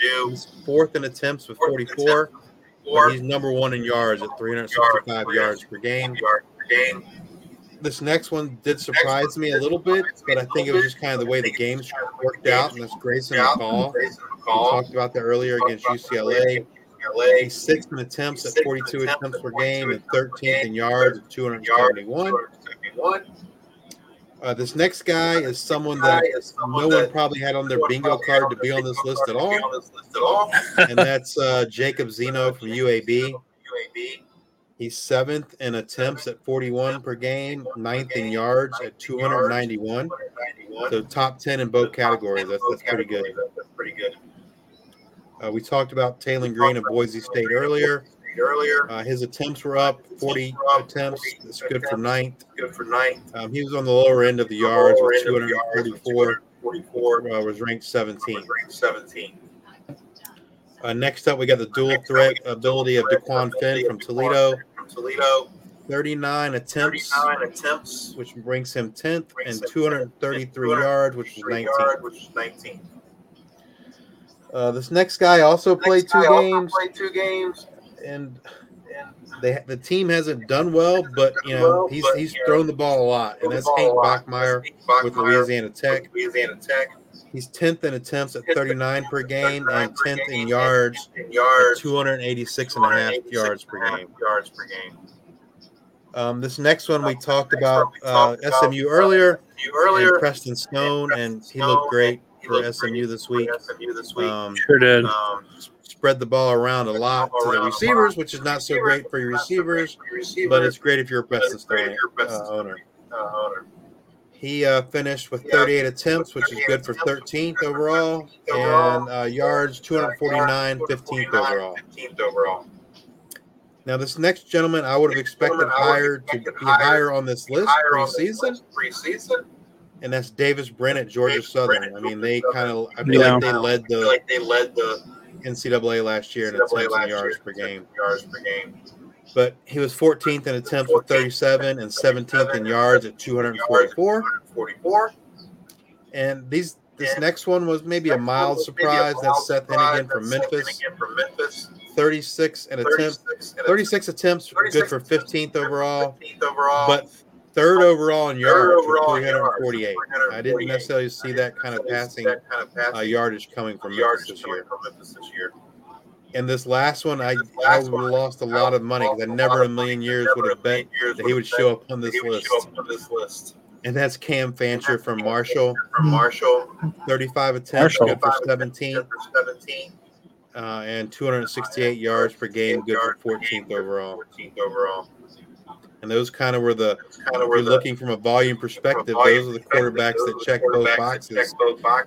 Speaker 6: He's fourth in attempts with 44, but he's number one in yards at 365 yards per game. This next one did surprise me a little bit, but I think it was just kind of the way the games worked out, and that's Grayson McCall. We talked about that earlier against UCLA. In attempts at 42 attempts per game and 13th in yards at 271. Uh, this next guy is someone that no one probably had on their bingo card to be on this list at all, and that's uh, Jacob Zeno from UAB. UAB. He's seventh in attempts at 41 per game, ninth in yards at 291. So top 10 in both categories. That's, that's pretty good. Uh, we talked about Taylen Green of Boise State earlier. Uh, his attempts were up, 40 attempts. That's good for ninth. Good for ninth. He was on the lower end of the yards with 244. Uh, was ranked 17. 17. Uh, next up, we got the dual threat ability of Dequan Finn from Toledo. Toledo. 39 attempts, 39 attempts, which brings him 10th, and 233 yards, which is 19. Which is 19. Uh, this next guy also played two games. Played two games, and they the team hasn't done well, but you know he's he's thrown the ball a lot, and that's Hank Bachmeier with Louisiana Tech. Louisiana Tech. He's 10th in attempts at 39 per game and 10th in yards, at 286 and a half yards per game. Yards per game. Um, this next one we talked about uh, SMU earlier, earlier, Preston Stone, and he looked great for SMU this week. Um,
Speaker 5: sure did.
Speaker 6: Um, spread the ball around a lot to the receivers, which is not so great for your receivers, but it's great if you're a Preston Stone uh, owner. He uh, finished with 38 attempts, which is good for 13th overall, and uh, yards 249, 15th overall. Now, this next gentleman, I would have expected higher to be higher on this list preseason and that's Davis Brin at Georgia Southern. I mean, they kind of I feel
Speaker 5: Yeah.
Speaker 6: like they led the
Speaker 2: like they led the
Speaker 6: NCAA last year in
Speaker 2: NCAA
Speaker 6: attempts
Speaker 2: last
Speaker 6: and yards
Speaker 2: year
Speaker 6: per
Speaker 2: in
Speaker 6: game.
Speaker 2: yards per game.
Speaker 6: But he was 14th in attempts with 37 and 17th in yards at 244.
Speaker 2: 44.
Speaker 6: And these this next one was maybe a mild surprise. That's Seth Henigan from Memphis. 36 and attempts. 36 attempts, good for 15th overall. But third overall in yards for 348. I didn't necessarily see that kind of passing uh, yardage coming from Memphis this year. And this last one, I, I would have lost a lot of money because I never in a million years would have bet that he would show up on this list. And that's Cam Fancher from Marshall. From Marshall, 35 attempts,
Speaker 5: Marshall.
Speaker 6: good for 17, uh, and 268 yards per game, good for 14th overall. And those kind of were the, if you're looking from a volume perspective, those are the quarterbacks that check both boxes.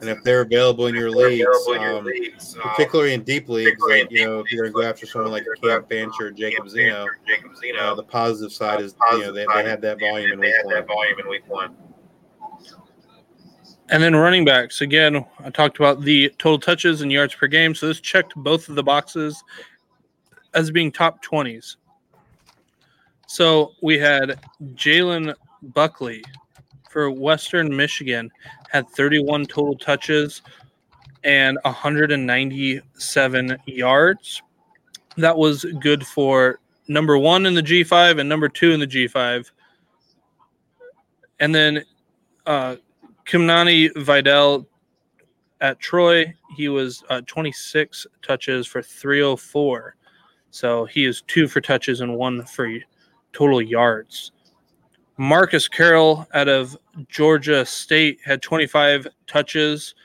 Speaker 6: And if they're available in your leagues, um, particularly in deep leagues, like you know, if you're going to go after someone like Cam Fancher or Jacob Zeno, uh, the positive side is you know they, they had that volume in week one.
Speaker 5: And then running backs. Again, I talked about the total touches and yards per game. So this checked both of the boxes as being top 20s. So we had Jalen Buckley for Western Michigan, had 31 total touches and 197 yards. That was good for number one in the G5 and number two in the G5. And then uh, Kimani Vidal at Troy, he was uh, 26 touches for 304. So he is two for touches and one for total yards. Marcus Carroll out of Georgia State had 25 touches,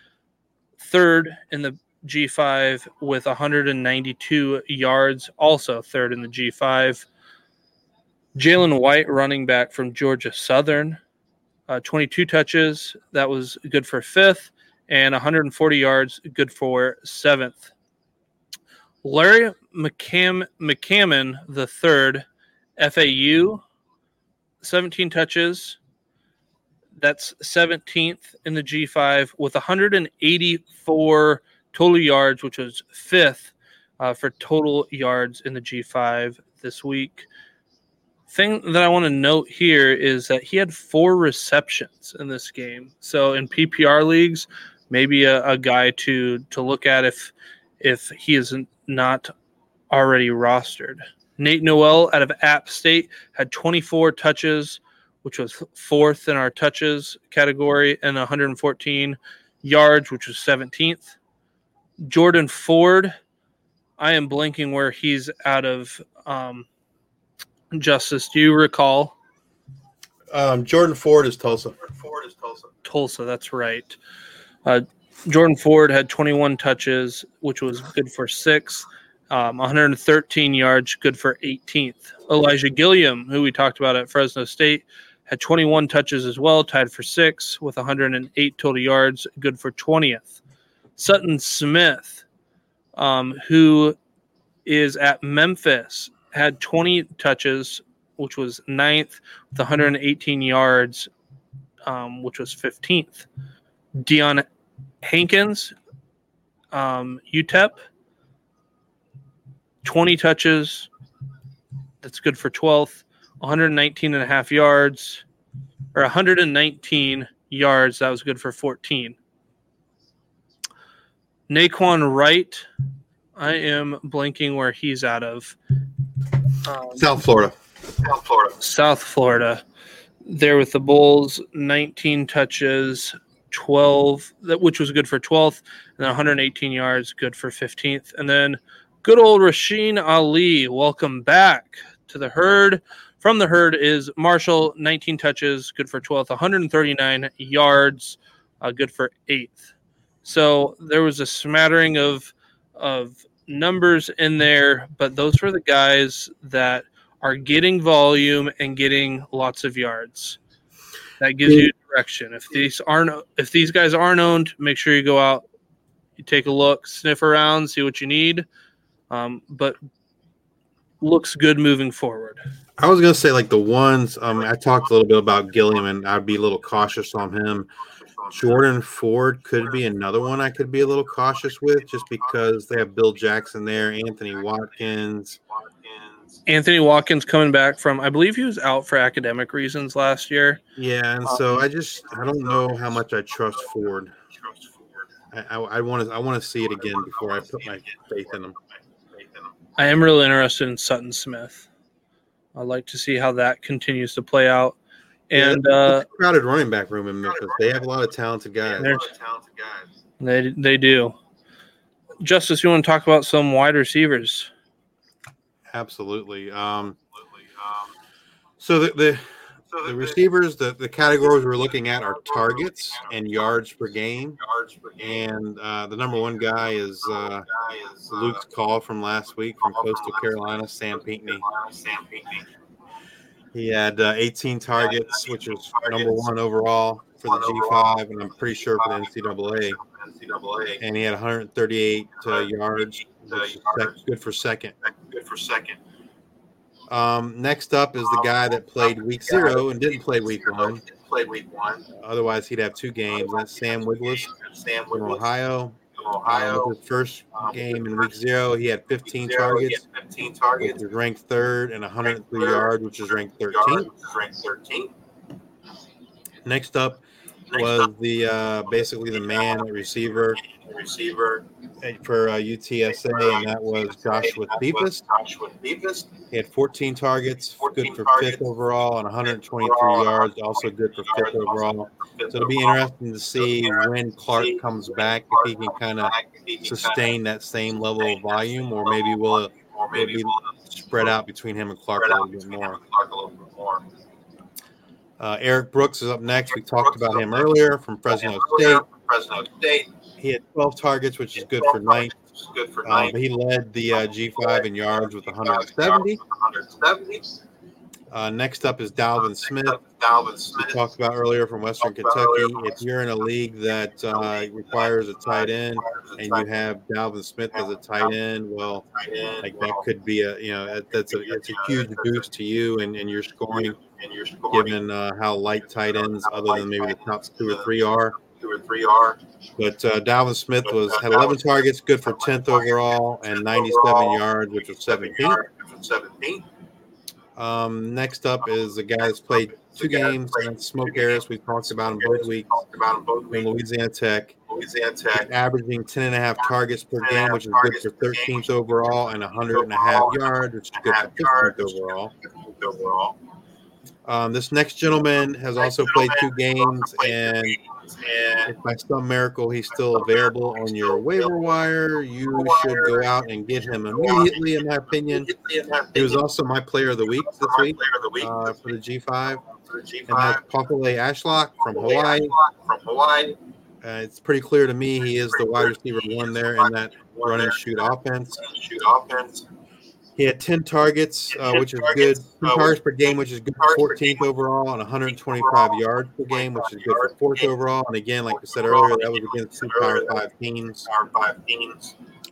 Speaker 5: third in the G5 with 192 yards, also third in the G5. Jalen White, running back from Georgia Southern, uh, 22 touches. That was good for fifth, and 140 yards, good for seventh. Larry McCam- McCammon, the third, FAU, 17 touches. That's 17th in the G5 with 184 total yards, which was fifth uh, for total yards in the G5 this week. Thing that I want to note here is that he had four receptions in this game. So in PPR leagues, maybe a, a guy to to look at if if he isn't not already rostered. Nate Noel out of App State had 24 touches, which was fourth in our touches category, and 114 yards, which was 17th. Jordan Ford, I am blanking where he's out of um, Justice. Do you recall?
Speaker 6: Um, Jordan Ford is Tulsa.
Speaker 5: Jordan Ford is Tulsa, Tulsa, that's right. Uh, Jordan Ford had 21 touches, which was good for six, um, 113 yards, good for 18th. Elijah Gilliam, who we talked about at Fresno State, had 21 touches as well, tied for six with 108 total yards, good for 20th. Sutton Smith, um, who is at Memphis, had 20 touches, which was ninth, with 118 yards, um, which was 15th. Deion Hankins, um, UTEP, 20 touches. That's good for 12th. 119 and a half yards, or 119 yards. That was good for 14. Naquan Wright, I am blanking where he's out of. Um,
Speaker 6: South Florida. South Florida.
Speaker 5: South Florida. There with the Bulls, 19 touches, 12, that which was good for 12th, and then 118 yards, good for 15th. And then good old Rasheen Ali, welcome back to the herd. From the herd is Marshall, 19 touches, good for 12th, 139 yards, uh, good for 8th. So there was a smattering of of numbers in there, but those were the guys that are getting volume and getting lots of yards. That gives you direction. If these aren't if these guys aren't owned, make sure you go out, you take a look, sniff around, see what you need. Um, but looks good moving forward.
Speaker 6: I was gonna say like the ones um I talked a little bit about Gilliam and I'd be a little cautious on him. Jordan Ford could be another one I could be a little cautious with just because they have Bill Jackson there, Anthony Watkins,
Speaker 5: Anthony Watkins coming back from, I believe he was out for academic reasons last year.
Speaker 6: Yeah, and so I just I don't know how much I trust Ford. I want to I want to see it again before I put my faith in him.
Speaker 5: I am really interested in Sutton Smith. I'd like to see how that continues to play out. And
Speaker 6: yeah,
Speaker 5: uh,
Speaker 6: crowded running back room in Memphis. They have a lot of talented guys.
Speaker 5: They they do. Justice, you want to talk about some wide receivers?
Speaker 6: Absolutely. Um, so the, the the receivers, the, the categories we're looking at are targets and yards per game. And uh, the number one guy is uh, Luke's call from last week from Coastal Carolina, Sam Pinckney. He had uh, 18 targets, which is number one overall for the G5, and I'm pretty sure for the NCAA. And he had 138 uh, yards, which is good for second. Good for second. Um, next up is the guy that played week zero and didn't play week one. Played week one. Otherwise, he'd have two games. That's Sam Wiglusz from Ohio. Ohio. Um, his first game in week zero, he had 15 targets, 15 targets, which ranked third, and 103 yards, which is ranked 13th. Next up was the uh, basically the man receiver receiver for uh, UTSA, and that was Joshua Cephus. He had 14 targets, good for fifth overall, and 123 yards, also good for fifth overall. So it'll be interesting to see when Clark comes back if he can kind of sustain that same level of volume, or maybe will it will be spread out between him and Clark a little bit more. Uh, Erik Brooks is up next. We talked about him earlier from Fresno State. Fresno State. He had 12 targets, which is good for ninth. Good for ninth. Um, he led the uh, G5 in yards with 170. Uh, next up is Dalvin Smith. Dalvin Smith. We talked about earlier from Western Kentucky. If you're in a league that uh, requires a tight end and you have Dalvin Smith as a tight end, well, like that could be a you know that's a it's a huge boost to you and, and your scoring, given uh, how light tight ends, other than maybe the top two or three are two or three are. But uh, Dalvin Smith was had 11 targets, good for 10th overall, and 97 yards, which was 17th. 17th. Um, next up is a guy that's played two games. And Smoke Harris, we talked about him both weeks. In Louisiana Tech. Louisiana Tech. Averaging 10 and a half targets per game, which is good for 13th overall, and 100 and a half yards, which is good for 15th overall. Um, this next gentleman has also played two games, and if by some miracle he's still available on your waiver wire, you should go out and get him immediately. In my opinion, he was also my player of the week this week uh, for the G5, and that's Pofele Ashlock from Hawaii. From Hawaii. Uh, it's pretty clear to me he is the wide receiver one there in that run and shoot offense. Shoot offense. He had 10 targets, uh, which is good. 10 targets per game, which is good for 14th overall, and 125 yards per game, which is good for fourth overall. And again, like I said earlier, that was against two Power Five teams.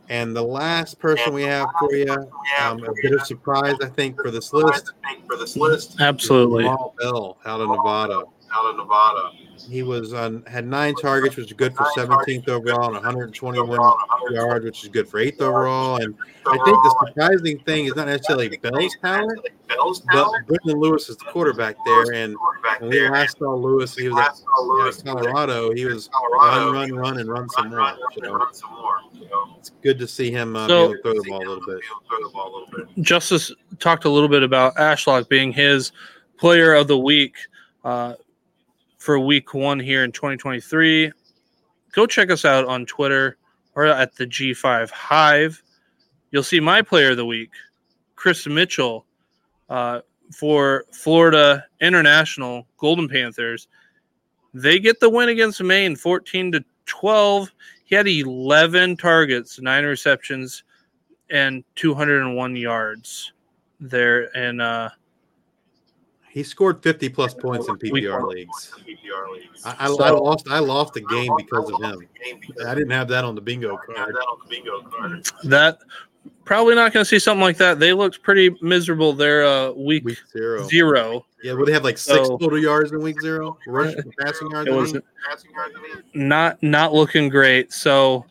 Speaker 6: And the last person we have for you, um, a bit of surprise, I think, for this list. For this list,
Speaker 5: absolutely.
Speaker 6: Bell out of Nevada. Out of Nevada. He was on had nine targets, which is good for 17th overall, and 121 yards, which is good for eighth overall. And I think the surprising thing is not necessarily Bell's talent, but Brendan Lewis is the quarterback there. And when we last saw Lewis, he was at you know, Colorado. He was run, run, run, and run some more. So it's good to see him uh,
Speaker 5: so,
Speaker 6: throw the ball a little bit.
Speaker 5: Justice talked a little bit about Ashlock being his player of the week. Uh, for week one here in 2023. Go check us out on Twitter or at the G5 Hive. You'll see my player of the week, Chris Mitchell, uh, for Florida International Golden Panthers. They get the win against Maine 14 to 12. He had 11 targets, nine receptions, and 201 yards there. And uh,
Speaker 6: he scored 50 plus points in PPR leagues. I, I, I, lost I lost a game because of him. I didn't have that on the bingo card.
Speaker 5: That probably not going to see something like that. They looked pretty miserable there uh, week,
Speaker 6: week zero.
Speaker 5: Zero.
Speaker 6: Yeah, would they have like six so, total yards in week zero? Rushing passing yards. It was
Speaker 5: not not looking great. So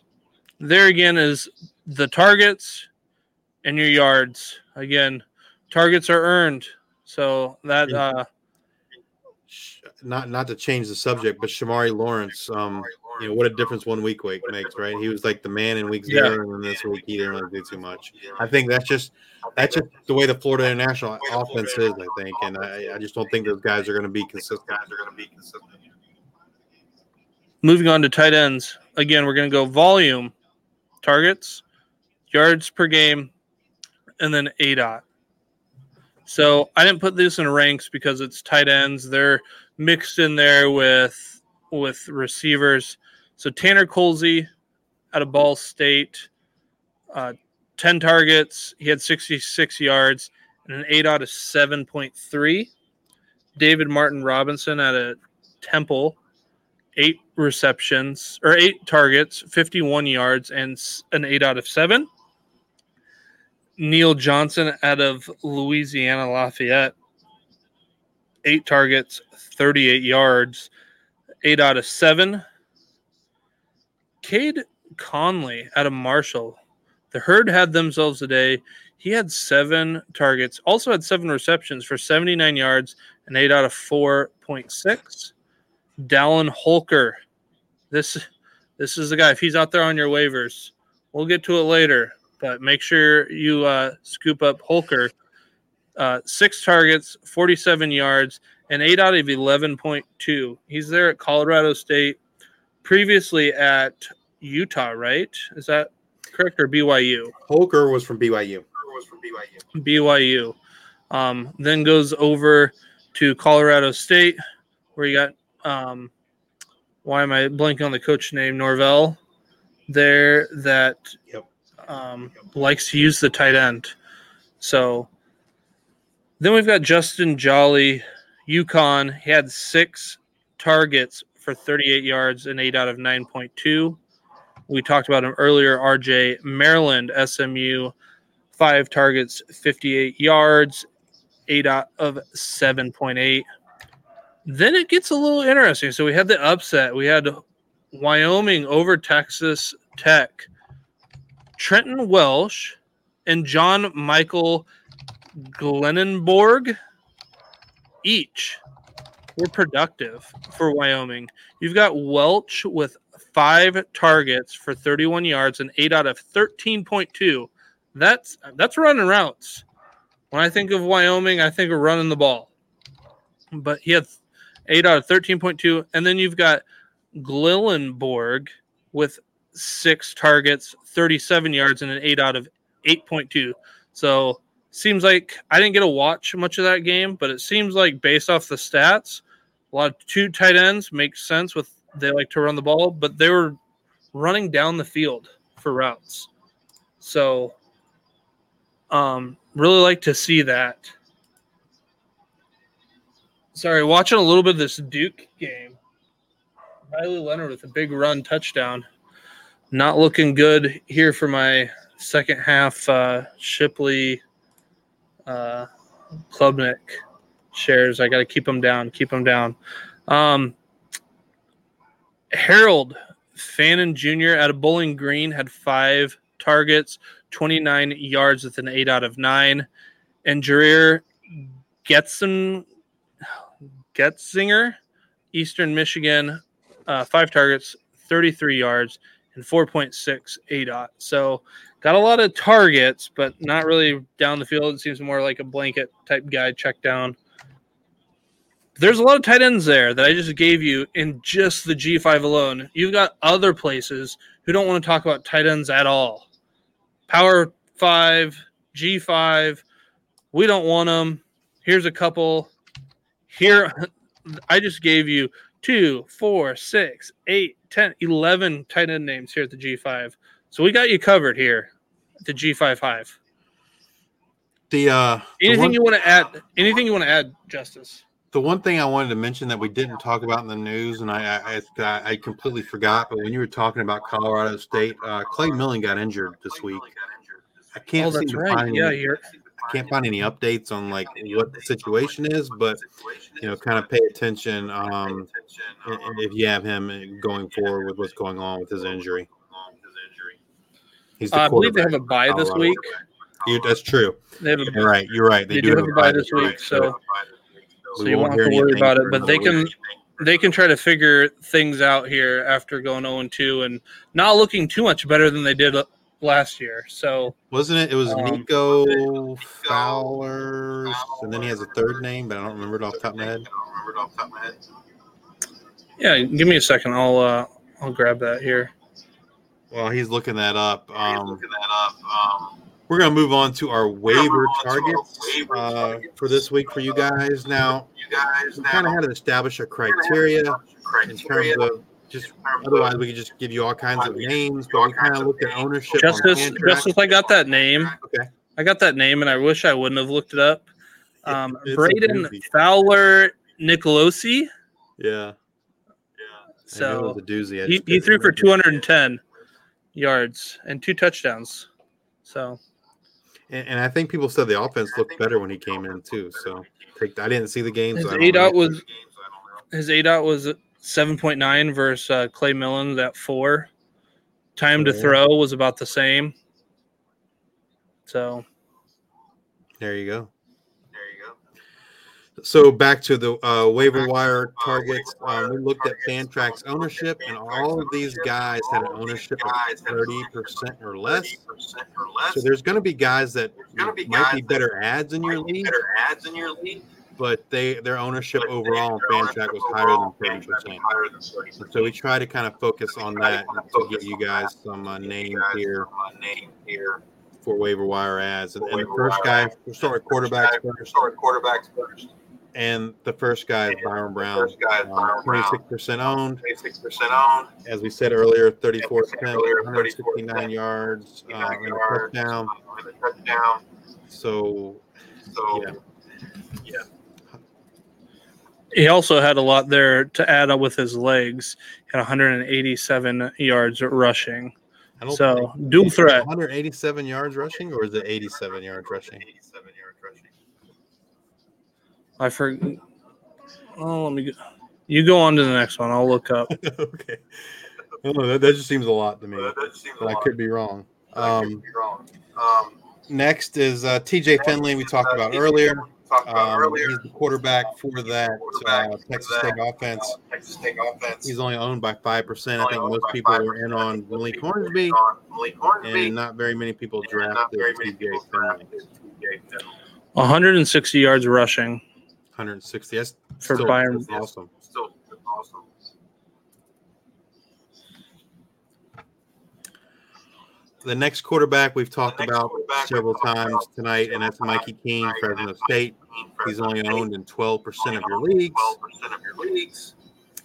Speaker 5: there again is the targets and your yards. Again, targets are earned. So that uh,
Speaker 6: Not not to change the subject, but Shamari Lawrence, um, you know what a difference one week week makes, right? He was like the man in week
Speaker 5: Yeah.
Speaker 6: zero, and then this week he didn't really do too much. I think that's just that's just the way the Florida International offense is. I think, and I, I just don't think those guys are going to be consistent. They're going to be consistent.
Speaker 5: moving on to tight ends. Again, we're going to go volume, targets, yards per game, and then A dot. So I didn't put this in ranks because it's tight ends. They're mixed in there with with receivers. So Tanner Koziol out of Ball State, uh, ten targets. He had sixty six yards and an ADOT of seven point three. David Martin Robinson at a Temple, eight receptions or eight targets, 51 yards, and an ADOT of seven. Neil Johnson out of Louisiana Lafayette, eight targets, 38 yards, ADOT of seven. Cade Conley out of Marshall. The herd had themselves a day. He had seven targets, also had seven receptions for 79 yards and ADOT of 4.6. Dallin Holker. This this is the guy. If he's out there on your waivers, we'll get to it later. But make sure you uh, scoop up Holker. Uh, six targets, 47 yards, and ADOT of 11.2. He's there at Colorado State, previously at Utah, right? Is that correct or BYU?
Speaker 6: Holker was from BYU.
Speaker 5: Was from BYU. BYU. Um, then goes over to Colorado State, where you got um, why am I blanking on the coach name? Norvell there that
Speaker 6: Yep.
Speaker 5: Um, likes to use the tight end. So then we've got Justin Joly, UConn. He had six targets for 38 yards and ADOT of 9.2. We talked about him earlier. RJ Maryland, SMU, five targets, 58 yards, ADOT of 7.8. Then it gets a little interesting. So we had the upset. We had Wyoming over Texas Tech. Treyton Welch and John Michael Gyllenborg each were productive for Wyoming. You've got Welch with five targets for 31 yards and ADOT of 13.2. That's that's running routes. When I think of Wyoming, I think of running the ball. But he had ADOT of 13.2. And then you've got Gyllenborg with six targets, 37 yards, and an ADOT of 8.2. So seems like I didn't get to watch much of that game, but it seems like based off the stats, a lot of two tight ends makes sense with they like to run the ball, but they were running down the field for routes. So um really like to see that. Sorry, watching a little bit of this Duke game. Riley Leonard with a big run touchdown. Not looking good here for my second half uh, Shipley uh, Klubnik shares. I got to keep them down, keep them down. Um, Harold Fannin Jr. out of Bowling Green had five targets, 29 yards with an ADOT of nine. And Jareer Getson, Getzinger, Eastern Michigan, uh, five targets, 33 yards, and 4.6 ADOT. So got a lot of targets, but not really down the field. It seems more like a blanket type guy check down. There's a lot of tight ends there that I just gave you in just the G5 alone. You've got other places who don't want to talk about tight ends at all. Power 5, G5, we don't want them. Here's a couple. Here, I just gave you two, four, six, eight, 10, 11 tight end names here at the G5. So we got you covered here at the G5 Hive.
Speaker 6: The uh, the
Speaker 5: Anything
Speaker 6: one-
Speaker 5: you want to add? Anything you want to add, Justice?
Speaker 6: The one thing I wanted to mention that we didn't talk about in the news, and I I, I, I completely forgot, but when you were talking about Colorado State, uh, Clay Millen got injured this week. I can't
Speaker 5: Oh,
Speaker 6: seem to
Speaker 5: right.
Speaker 6: find
Speaker 5: Yeah,
Speaker 6: I can't find any updates on like what the situation is, but you know, kind of pay attention um, if you have him going forward with what's going on with his injury. He's the
Speaker 5: Uh, I believe they have a bye
Speaker 6: for
Speaker 5: this week.
Speaker 6: You, that's true.
Speaker 5: They have a,
Speaker 6: You're right. You're right.
Speaker 5: They do have a bye this week, so so
Speaker 6: We
Speaker 5: you
Speaker 6: won't
Speaker 5: won't have to worry about it. But they can
Speaker 6: week.
Speaker 5: they can try to figure things out here after going 0 2 and not looking too much better than they did last year. So
Speaker 6: Wasn't it? It was
Speaker 5: Um,
Speaker 6: Nico Fowler, and then he has a third name, but I don't remember it off the top of my head.
Speaker 5: yeah, give me a second. I'll uh, I'll grab that here.
Speaker 6: Well, he's looking that up. Um, we're going to move on to our waiver targets uh, for this week for you guys. Now, we kind of had to establish a criteria in terms of just otherwise we could just give you all kinds of names, but we kind of looked at ownership. on
Speaker 5: Justice, Justice, I got that name.
Speaker 6: Okay.
Speaker 5: I got that name, and I wish I wouldn't have looked it up. Um,
Speaker 6: It's a Brayden.
Speaker 5: Fowler Nicolosi.
Speaker 6: Yeah. Yeah.
Speaker 5: So
Speaker 6: I knew it was a doozy. I
Speaker 5: he, he threw for 210 yards and two touchdowns. So
Speaker 6: And, and I think people said the offense looked better when he came in too. So take, I didn't see the game.
Speaker 5: his
Speaker 6: so
Speaker 5: A dot was his A dot was 7.9 versus uh, Clay Millen at four. Time to
Speaker 6: Yeah.
Speaker 5: throw was about the same. So
Speaker 6: There you go. There you go. So back to the uh, waiver wire targets. Um, we looked at Fantrax ownership, and all of these guys had an ownership of thirty percent or less. So there's going to be guys that might be better ads in your league, but they their ownership overall on Fantrax was higher than thirty percent. So we try to kind of focus on that to give you guys some uh, names here for waiver wire ads. And, and the first guy, we'll start with quarterbacks first. And the first guy is Byron Brown, um, 26% owned. As we said earlier, 34 attempts, 169 yards, uh, and a touchdown. So, yeah.
Speaker 5: He also had a lot there to add up with his legs. He Had 187 yards rushing. So
Speaker 6: think-
Speaker 5: dual threat.
Speaker 6: 187 yards rushing, or is it 87 yards rushing? 87 yards rushing.
Speaker 5: I forgot. Oh, let me. Go. You go on to the next one. I'll look up.
Speaker 6: okay. I know, that, that just seems a lot to me, but I could be wrong. Um, next is uh, TJ Finley, we talked about earlier. Um, he's the quarterback for that uh, Texas State offense. He's only owned by 5%. I think most people are in on Malik Hornsby, and not very many people drafted TJ Finley.
Speaker 5: 160 yards rushing
Speaker 6: 160. That's
Speaker 5: for
Speaker 6: still
Speaker 5: Byron.
Speaker 6: awesome. The next quarterback we've talked about several times tonight, and that's Mikey Keene, Fresno State. He's only owned in 12% of your leagues.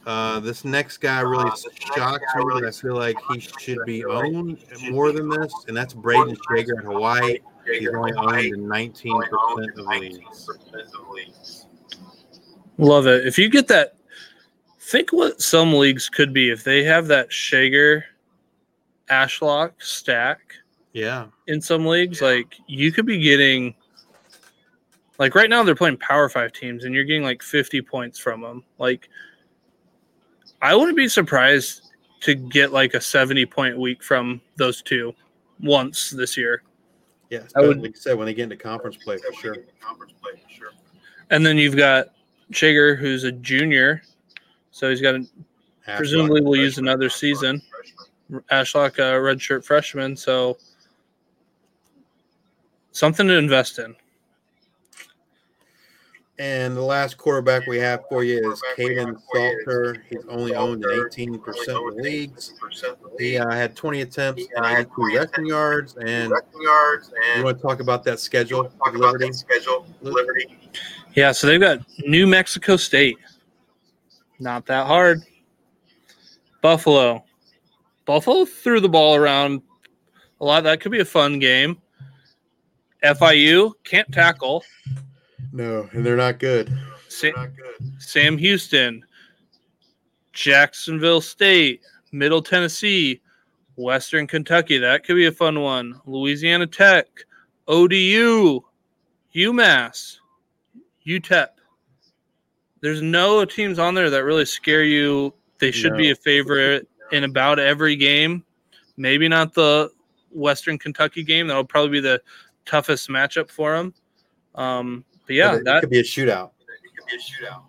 Speaker 6: Uh, this next guy really shocks me, but I feel like he should be owned more than this, and that's Brayden Schager at Hawaii. He's only owned in 19% of leagues.
Speaker 5: Love it. If you get that, think what some leagues could be if they have that Schager Ashlock stack
Speaker 6: Yeah.
Speaker 5: in some leagues. Like you could be getting, like right now they're playing Power Five teams, and you're getting like 50 points from them. Like I wouldn't be surprised to get like a 70 point week from those two once this year.
Speaker 6: Yeah.
Speaker 5: I would-
Speaker 6: like you said, when they get into conference play, for sure. Conference play for sure.
Speaker 5: And then you've got Schager, who's a junior, so he's got a, presumably will use another season. Ashlock, a redshirt freshman, so something to invest in.
Speaker 6: And the last quarterback we have for you is Kaidon Salter. He's only owned in 18% of the leagues. He uh, had 20 attempts and 82 rushing yards. And you want to talk about that schedule with Liberty?
Speaker 5: Yeah, so they've got New Mexico State. Not that hard. Buffalo. Buffalo threw the ball around a lot. That could be a fun game. FIU can't tackle.
Speaker 6: No, and they're not good.
Speaker 5: Sa- Sam Houston, Jacksonville State, Middle Tennessee, Western Kentucky. That could be a fun one. Louisiana Tech, ODU, UMass, UTEP. There's no teams on there that really scare you. They should be a favorite in about every game. Maybe not the Western Kentucky game. That'll probably be the toughest matchup for him. Um, but yeah,
Speaker 6: it
Speaker 5: that
Speaker 6: could be a shootout. It could be a shootout.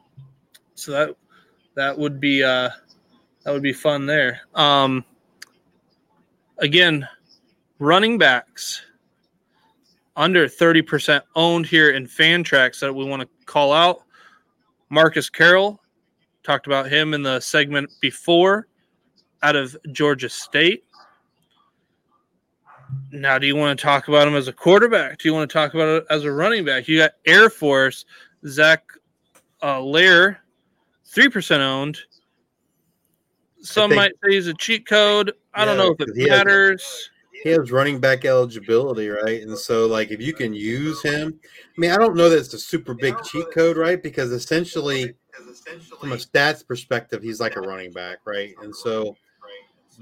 Speaker 5: so that that would be uh that would be fun there. Um again, running backs under 30% owned here in Fantrax that we want to call out. Marcus Carroll talked about him in the segment before out of Georgia State. Now, do you want to talk about him as a quarterback? Do you want to talk about it as a running back? You got Air Force, Zach uh, Lair, 3% owned. Some
Speaker 6: think-
Speaker 5: might say he's a cheat code. I don't know if it
Speaker 6: he has-
Speaker 5: matters.
Speaker 6: He has running back eligibility, right? And so, like, if you can use him, I mean, I don't know that it's a super big cheat code, right? Because essentially, from a stats perspective, he's like a running back, right? And so,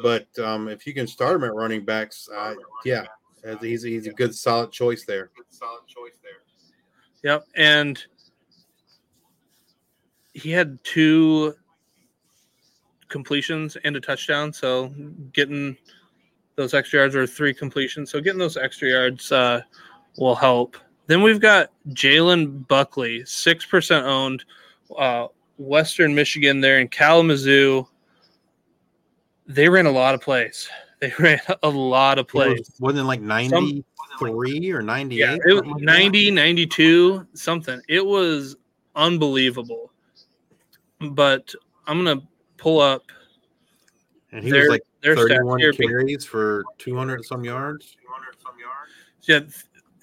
Speaker 6: but um, if you can start him at running backs, uh, yeah, he's he's a good solid choice there. solid choice there.
Speaker 5: Yep. And he had two completions and a touchdown. So getting those extra yards or three completions. So getting those extra yards uh, will help. Then we've got Jalen Buckley, 6% owned, uh, Western Michigan there in Kalamazoo. They ran a lot of plays. They ran a lot of
Speaker 6: was-
Speaker 5: plays.
Speaker 6: wasn't it like ninety three or ninety eight.
Speaker 5: Yeah, it was 90, 92, something. It was unbelievable. But I'm gonna pull up
Speaker 6: and he
Speaker 5: their
Speaker 6: was like
Speaker 5: their
Speaker 6: thirty
Speaker 5: stats
Speaker 6: one
Speaker 5: here.
Speaker 6: carries for two hundred some yards.
Speaker 5: Yeah,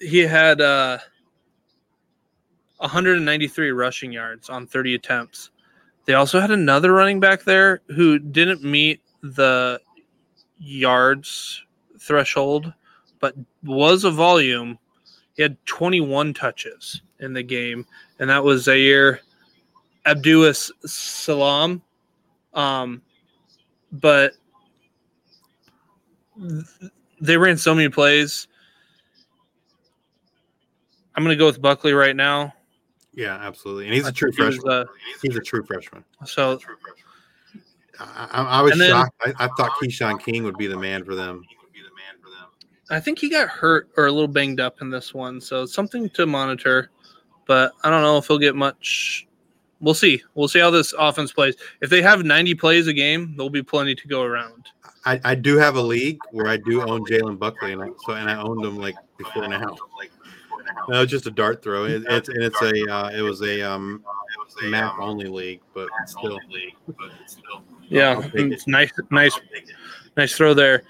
Speaker 5: he had uh 193 rushing yards on 30 attempts. They also had another running back there who didn't meet the yards threshold, but was a volume. He had 21 touches in the game, and that was Zaire Abduas Salam. Um, but th- they ran so many plays. I'm going to go with Buckley right now.
Speaker 6: Yeah, absolutely, and he's a true
Speaker 5: think he was,
Speaker 6: freshman.
Speaker 5: uh,
Speaker 6: he's a true freshman.
Speaker 5: so
Speaker 6: I, I, I was
Speaker 5: then-
Speaker 6: shocked. I, I thought Keyshawn King would be the man for them.
Speaker 5: I think he got hurt or a little banged up in this one, so it's something to monitor. But I don't know if he'll get much. We'll see. We'll see how this offense plays. If they have 90 plays a game, there'll be plenty to go around.
Speaker 6: I, I do have a league where I do own Jalen Buckley, and I, so and I owned him like before now. No, it's just a dart throw. It, it's and it's a uh, it was a um, map only league, but still.
Speaker 5: Yeah,
Speaker 6: I'll take it.
Speaker 5: it's nice, nice, nice throw there.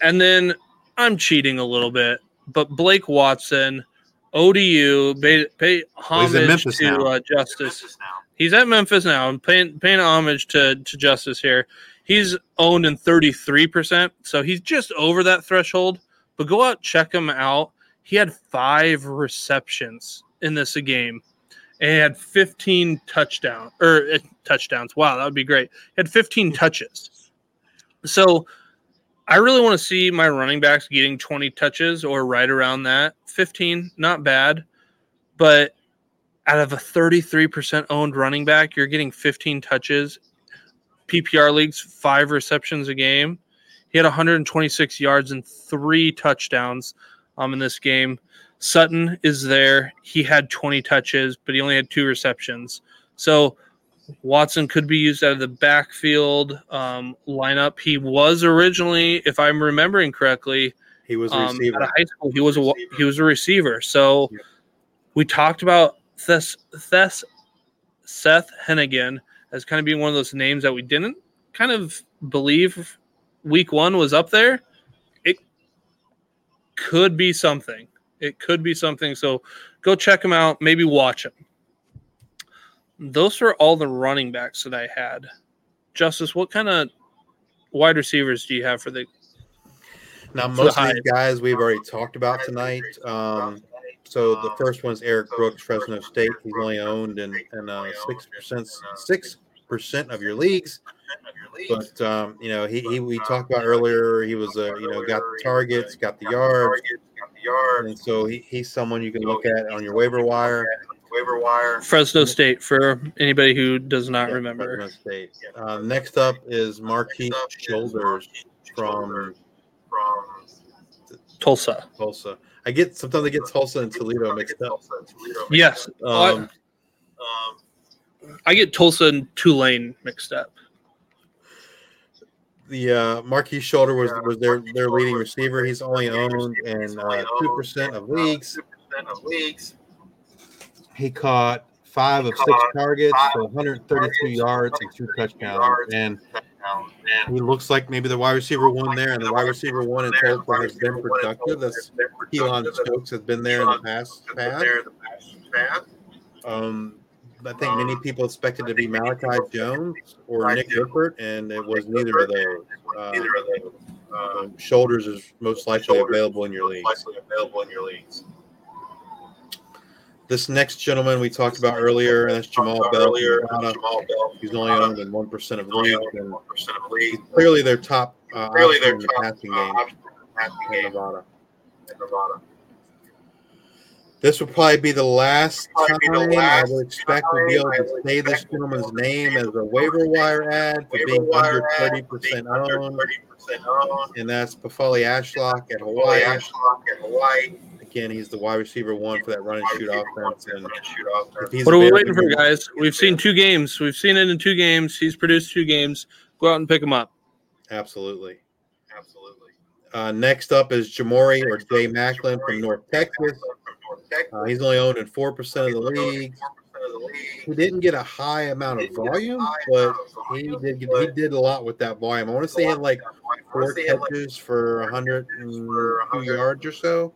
Speaker 5: And then I'm cheating a little bit, but Blake Watson, ODU, pay, pay
Speaker 6: Well, he's in
Speaker 5: homage
Speaker 6: Memphis
Speaker 5: to
Speaker 6: now.
Speaker 5: uh, Justice. He's at Memphis now. I'm paying paying homage to to Justice here. He's owned in 33%, so he's just over that threshold. But go out check him out. He had five receptions in this game, and he had 15 touchdown or uh, touchdowns. Wow, that would be great. He had 15 touches. So I really want to see my running backs getting 20 touches or right around that. 15, not bad. But out of a 33% owned running back, you're getting 15 touches. PPR leagues, five receptions a game. He had 126 yards and three touchdowns um, in this game. Sutton is there. He had 20 touches, but he only had two receptions. So Watson could be used out of the backfield um, lineup. He was originally, if I'm remembering correctly,
Speaker 6: He was a
Speaker 5: um,
Speaker 6: receiver.
Speaker 5: out of high school. He was a wa- he was a receiver. So
Speaker 6: Yep.
Speaker 5: we talked about Thes, Thes, Seth Henigan as kind of being one of those names that we didn't kind of believe week one was up there. It could be something. It could be something. So go check him out. Maybe watch him. Those are all the running backs that I had. Justice, what kind of wide receivers do you have for the
Speaker 6: Now,
Speaker 5: For the
Speaker 6: most of these guys we've already talked about tonight. Um, so the first one's Erik Brooks, Fresno State. He's only owned in uh, six percent six percent of your leagues. But um, you know, he, he we talked about earlier. He was uh, you know got the targets, got the yards, and so he, he's someone you can look at on your waiver wire. Waiver wire.
Speaker 5: Fresno State for anybody who does not remember.
Speaker 6: Fresno State. Uh, next up is Marquis Shoulders from from
Speaker 5: Tulsa.
Speaker 6: Tulsa. I get sometimes I get Tulsa and Toledo mixed up.
Speaker 5: Yes.
Speaker 6: Um,
Speaker 5: I get Tulsa and Tulane mixed up.
Speaker 6: The uh, Marquis Shoulder was was their their leading receiver. He's only owned in uh, two percent of leagues. He caught five of six targets for 132 yards and two touchdowns. And he looks like maybe the wide receiver one there, and the wide receiver one in Tulsa has been productive. That's Keylon Stokes has been there in the past. past. Um, I think many people expected to be Malachi Jones or Nick Rippert, and it was neither of those. Uh, um, Shoulders is most likely available in your leagues. This next gentleman we talked about earlier, and that's Jamal Bell. He's only owned in one percent of leagues, and clearly their top uh, option in the passing game in Nevada. This will probably be the last time I would expect to be able to say this gentleman's name as a waiver wire ad for being under 30% owned, and that's Pofele Ashlock at Hawaii. Ashlock at Hawaii. Again, he's the wide receiver one for that run and shoot offense. And
Speaker 5: What are we waiting for, guys? We've seen two games. We've seen it in two games. He's produced two games. Go out and pick him up.
Speaker 6: Absolutely. Absolutely. Uh, next up is Ja'Mori or Jay Maclin from North Texas. Uh, he's only owned in 4% of the league. He didn't get a high amount of volume, but he did he did a lot with that volume. I want to say he had like four catches for 102 yards or so.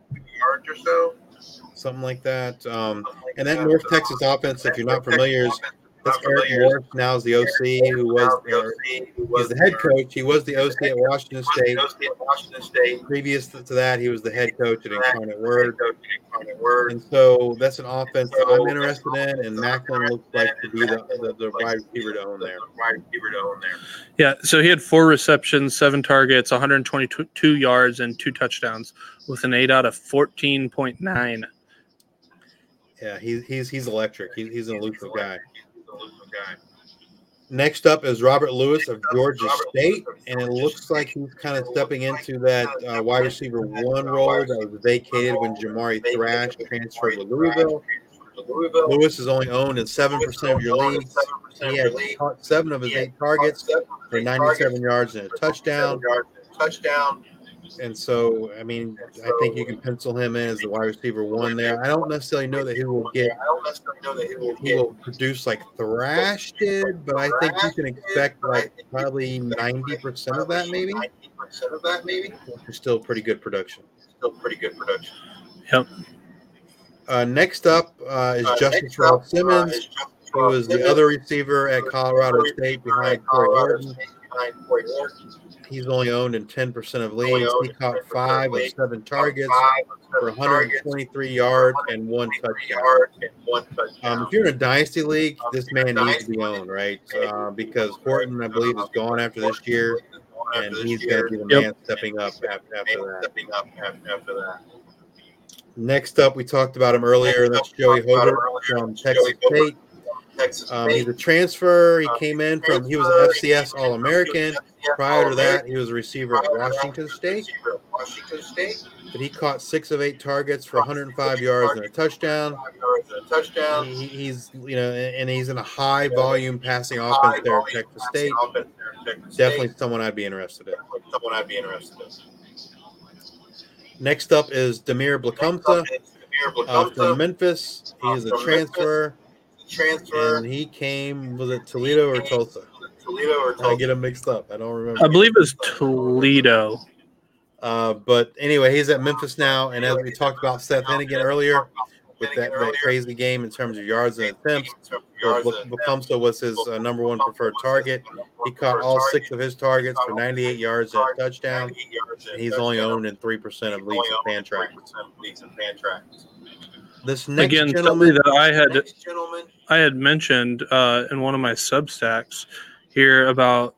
Speaker 6: Something like that. Um, and that North Texas offense, if you're not familiar, is that's Eric Morris now is the OC who was or he's the head coach. He was the OC at Washington State. Previous to that, he was the head coach at Incarnate Word. And so that's an offense that I'm interested in, and Maclin looks like to be the, the, the wide receiver to own there.
Speaker 5: Yeah, so he had four receptions, seven targets, 122 yards, and two touchdowns with an ADOT 14.9.
Speaker 6: Yeah, he's he's he's electric. He, he's an elusive guy. Next up is Robert Lewis of Georgia State, and it looks like he's kind of stepping into that uh, wide receiver one role that was vacated when Jamari Thrash transferred to Louisville. Lewis is only owned in seven percent of your leagues. He had seven of his eight targets for 97 yards and a touchdown. And so, I mean, I think you can pencil him in as the wide receiver one there. I don't necessarily know that he will get I don't necessarily know that he will he will produce like Thrash did, but I think you can expect like probably 90% of that maybe. Ninety percent of that, It's still pretty good production. Still pretty good production.
Speaker 5: Yep.
Speaker 6: Uh, next up uh, is Justice Earl Simmons, who is the other receiver at Colorado State behind Tory Horton. He's only owned in 10% of leagues. He caught five of seven targets for 123 yards and one touchdown. Um, if you're in a dynasty league, this man needs to be owned, right? Uh, because Horton, I believe, is gone after this year, and he's going to be the
Speaker 5: Yep.
Speaker 6: man stepping up after, after that. Next up, we talked about him earlier. That's Joey Hobert from Texas State. Um, he's a transfer. He came in from, he was an FCS All American. Prior to that, he was a receiver at Washington State. But he caught six of eight targets for 105 yards and a touchdown. He, he's, you know, and he's in a high volume passing offense there at Texas State. Definitely someone I'd be interested in. Someone I'd be interested in. Next up is Demeer Blankumsee uh, from Memphis. He is a transfer, and he came was it Toledo or Tulsa? Toledo or Tulsa? I get them mixed up. I don't remember.
Speaker 5: I believe it's Toledo.
Speaker 6: Uh, but anyway, he's at Memphis now, and as we talked about Seth Henigan earlier, with that, that crazy game in terms of yards and attempts, Blankumsee was his uh, number one preferred target. He caught all six of his targets for 98 yards and a touchdown. And he's only owned in three percent of leagues and Fantrax. This next
Speaker 5: Again,
Speaker 6: gentleman,
Speaker 5: that I had I had mentioned uh, in one of my Substacks here about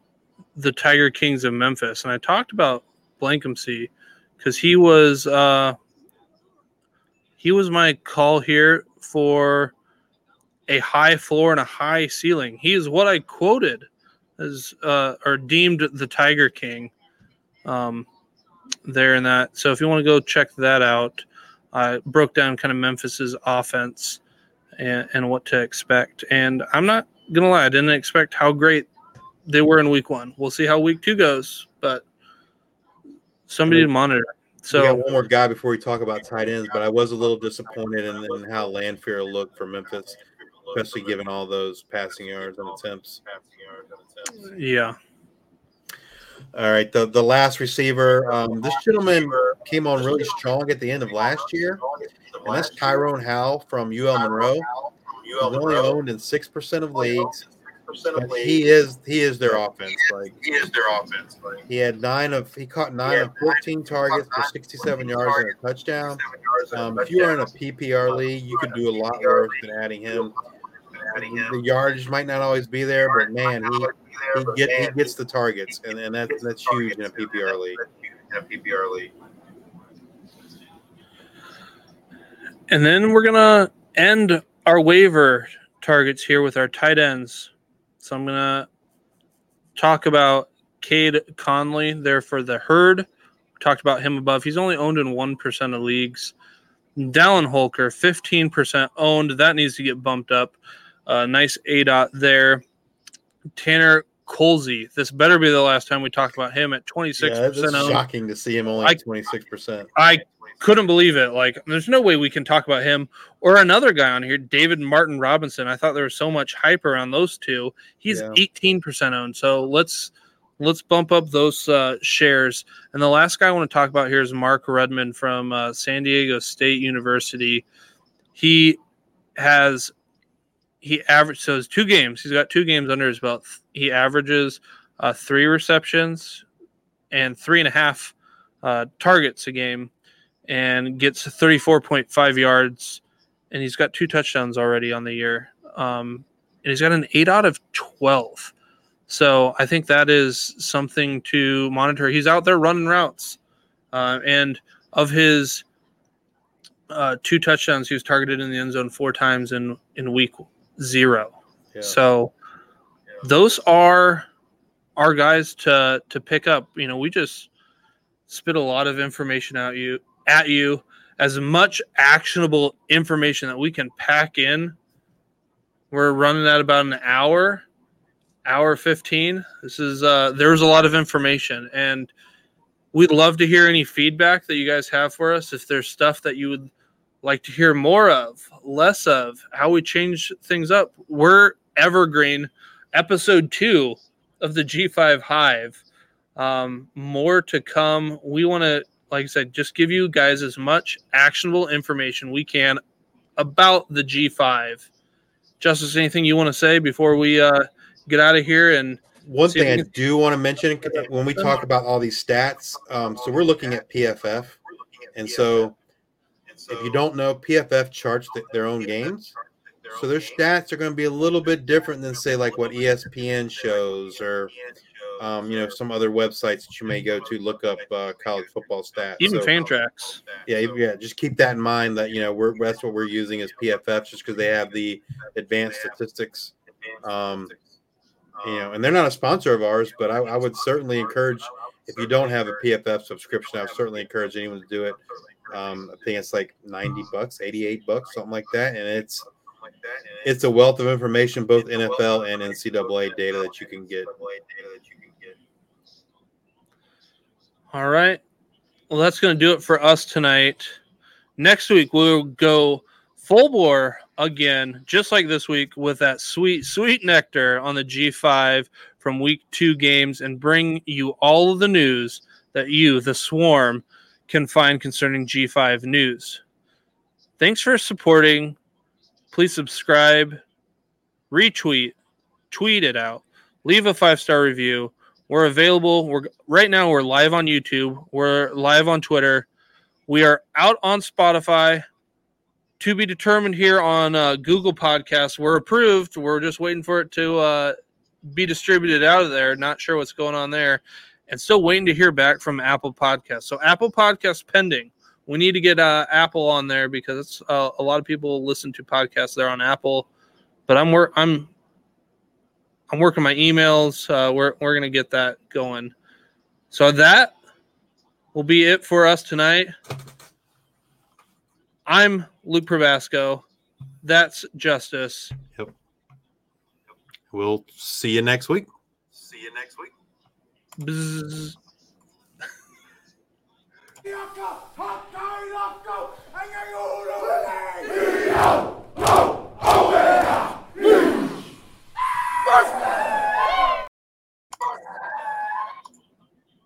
Speaker 5: the Tiger Kings of Memphis, and I talked about Blankumsee because he was uh, he was my call here for a high floor and a high ceiling. He is what I quoted as uh, or deemed the Tiger King. Um, there in that. So if you want to go check that out, I broke down kind of Memphis's offense and, and what to expect. And I'm not gonna lie, I didn't expect how great they were in week one. We'll see how week two goes, but somebody to monitor. So
Speaker 6: we got one more guy before we talk about tight ends, but I was a little disappointed in, in how Landfair looked for Memphis, especially given all those passing yards and attempts.
Speaker 5: Yeah.
Speaker 6: All right, the the last receiver. Um, this gentleman came on really strong at the end of last year, and that's Tyrone Howell from UL Monroe. He's only owned in six percent of leagues. He is he is their offense. Like
Speaker 7: he is their offense. Like
Speaker 6: he had nine of he caught nine of fourteen targets for sixty-seven yards and a touchdown. Um, if you are in a PPR league, you could do a lot worse than adding him. The yardage might not always be there, but man, he he, get, he gets the targets, and, and that's that's huge in a PPR league.
Speaker 7: In a PPR league.
Speaker 5: And then we're gonna end our waiver targets here with our tight ends. So I'm gonna talk about Cade Conley there for the herd. We talked about him above. He's only owned in one percent of leagues. Dallin Holker, 15% owned. That needs to get bumped up. Uh, nice ADOT there. Tanner Koziol. This better be the last time we talked about him at 26%
Speaker 6: Yeah, shocking to see him only
Speaker 5: I-
Speaker 6: at twenty-six percent.
Speaker 5: I couldn't believe it. Like, there's no way we can talk about him or another guy on here, David Martin Robinson. I thought there was so much hype around those two. He's
Speaker 6: Yeah.
Speaker 5: 18% owned. So let's let's bump up those uh, shares. And the last guy I want to talk about here is Mark Redman from uh, San Diego State University. He has he averaged so his two games. He's got two games under his belt. He averages uh, three receptions and three and a half uh, targets a game and gets 34.5 yards and he's got two touchdowns already on the year um, and he's got an ADOT 12 so i think that is something to monitor he's out there running routes uh, and of his uh, two touchdowns he was targeted in the end zone four times in in week zero.
Speaker 6: Yeah.
Speaker 5: so those are our guys to to pick up. You know we just spit a lot of information out you at you as much actionable information that we can pack in. We're running at about an hour hour 15 this is uh there's a lot of information and we'd love to hear any feedback that you guys have for us. If there's stuff that you would like to hear more of less of how we change things up. We're evergreen episode two of the g5 hive. Um, more to come. We want to like i said just give you guys as much actionable information we can about the g5 justice anything you want to say before we uh, get out of here and
Speaker 6: One
Speaker 5: See
Speaker 6: thing I do want to mention when we talk about all these stats, um, so we're looking at PFF, and so if you don't know, PFF charts th- their own games, so their stats are going to be a little bit different than say like what ESPN shows or um, you know some other websites that you may go to look up uh, college football stats.
Speaker 5: even
Speaker 6: So-
Speaker 5: fantrax
Speaker 6: yeah, yeah. Just keep that in mind that you know we're that's what we're using as PFF, just because they have the advanced statistics. Um, you know, and they're not a sponsor of ours, but I, I would certainly encourage if you don't have a PFF subscription, I would certainly encourage anyone to do it. Um, I think it's like ninety bucks, eighty-eight bucks, something like that, and it's it's a wealth of information, both NFL and NCAA data that you can get.
Speaker 5: All right. Well, that's going to do it for us tonight. Next week, we'll go full bore again, just like this week, with that sweet, sweet nectar on the G5 from week two games and bring you all of the news that you, the swarm, can find concerning G5 news. Thanks for supporting. Please subscribe, retweet, tweet it out, leave a five star review. We're available. We're right now. We're live on YouTube. We're live on Twitter. We are out on Spotify. To be determined here on uh, Google Podcasts. We're approved. We're just waiting for it to uh, be distributed out of there. Not sure what's going on there, and still waiting to hear back from Apple Podcasts. So Apple Podcasts pending. We need to get uh, Apple on there because uh, a lot of people listen to podcasts there on Apple. But I'm work. I'm I'm working my emails. Uh, we're we're gonna get that going. So that will be it for us tonight. I'm Luke Probasco. That's Justice. Yep.
Speaker 6: We'll see you next week.
Speaker 7: See you next week.
Speaker 8: Bzz.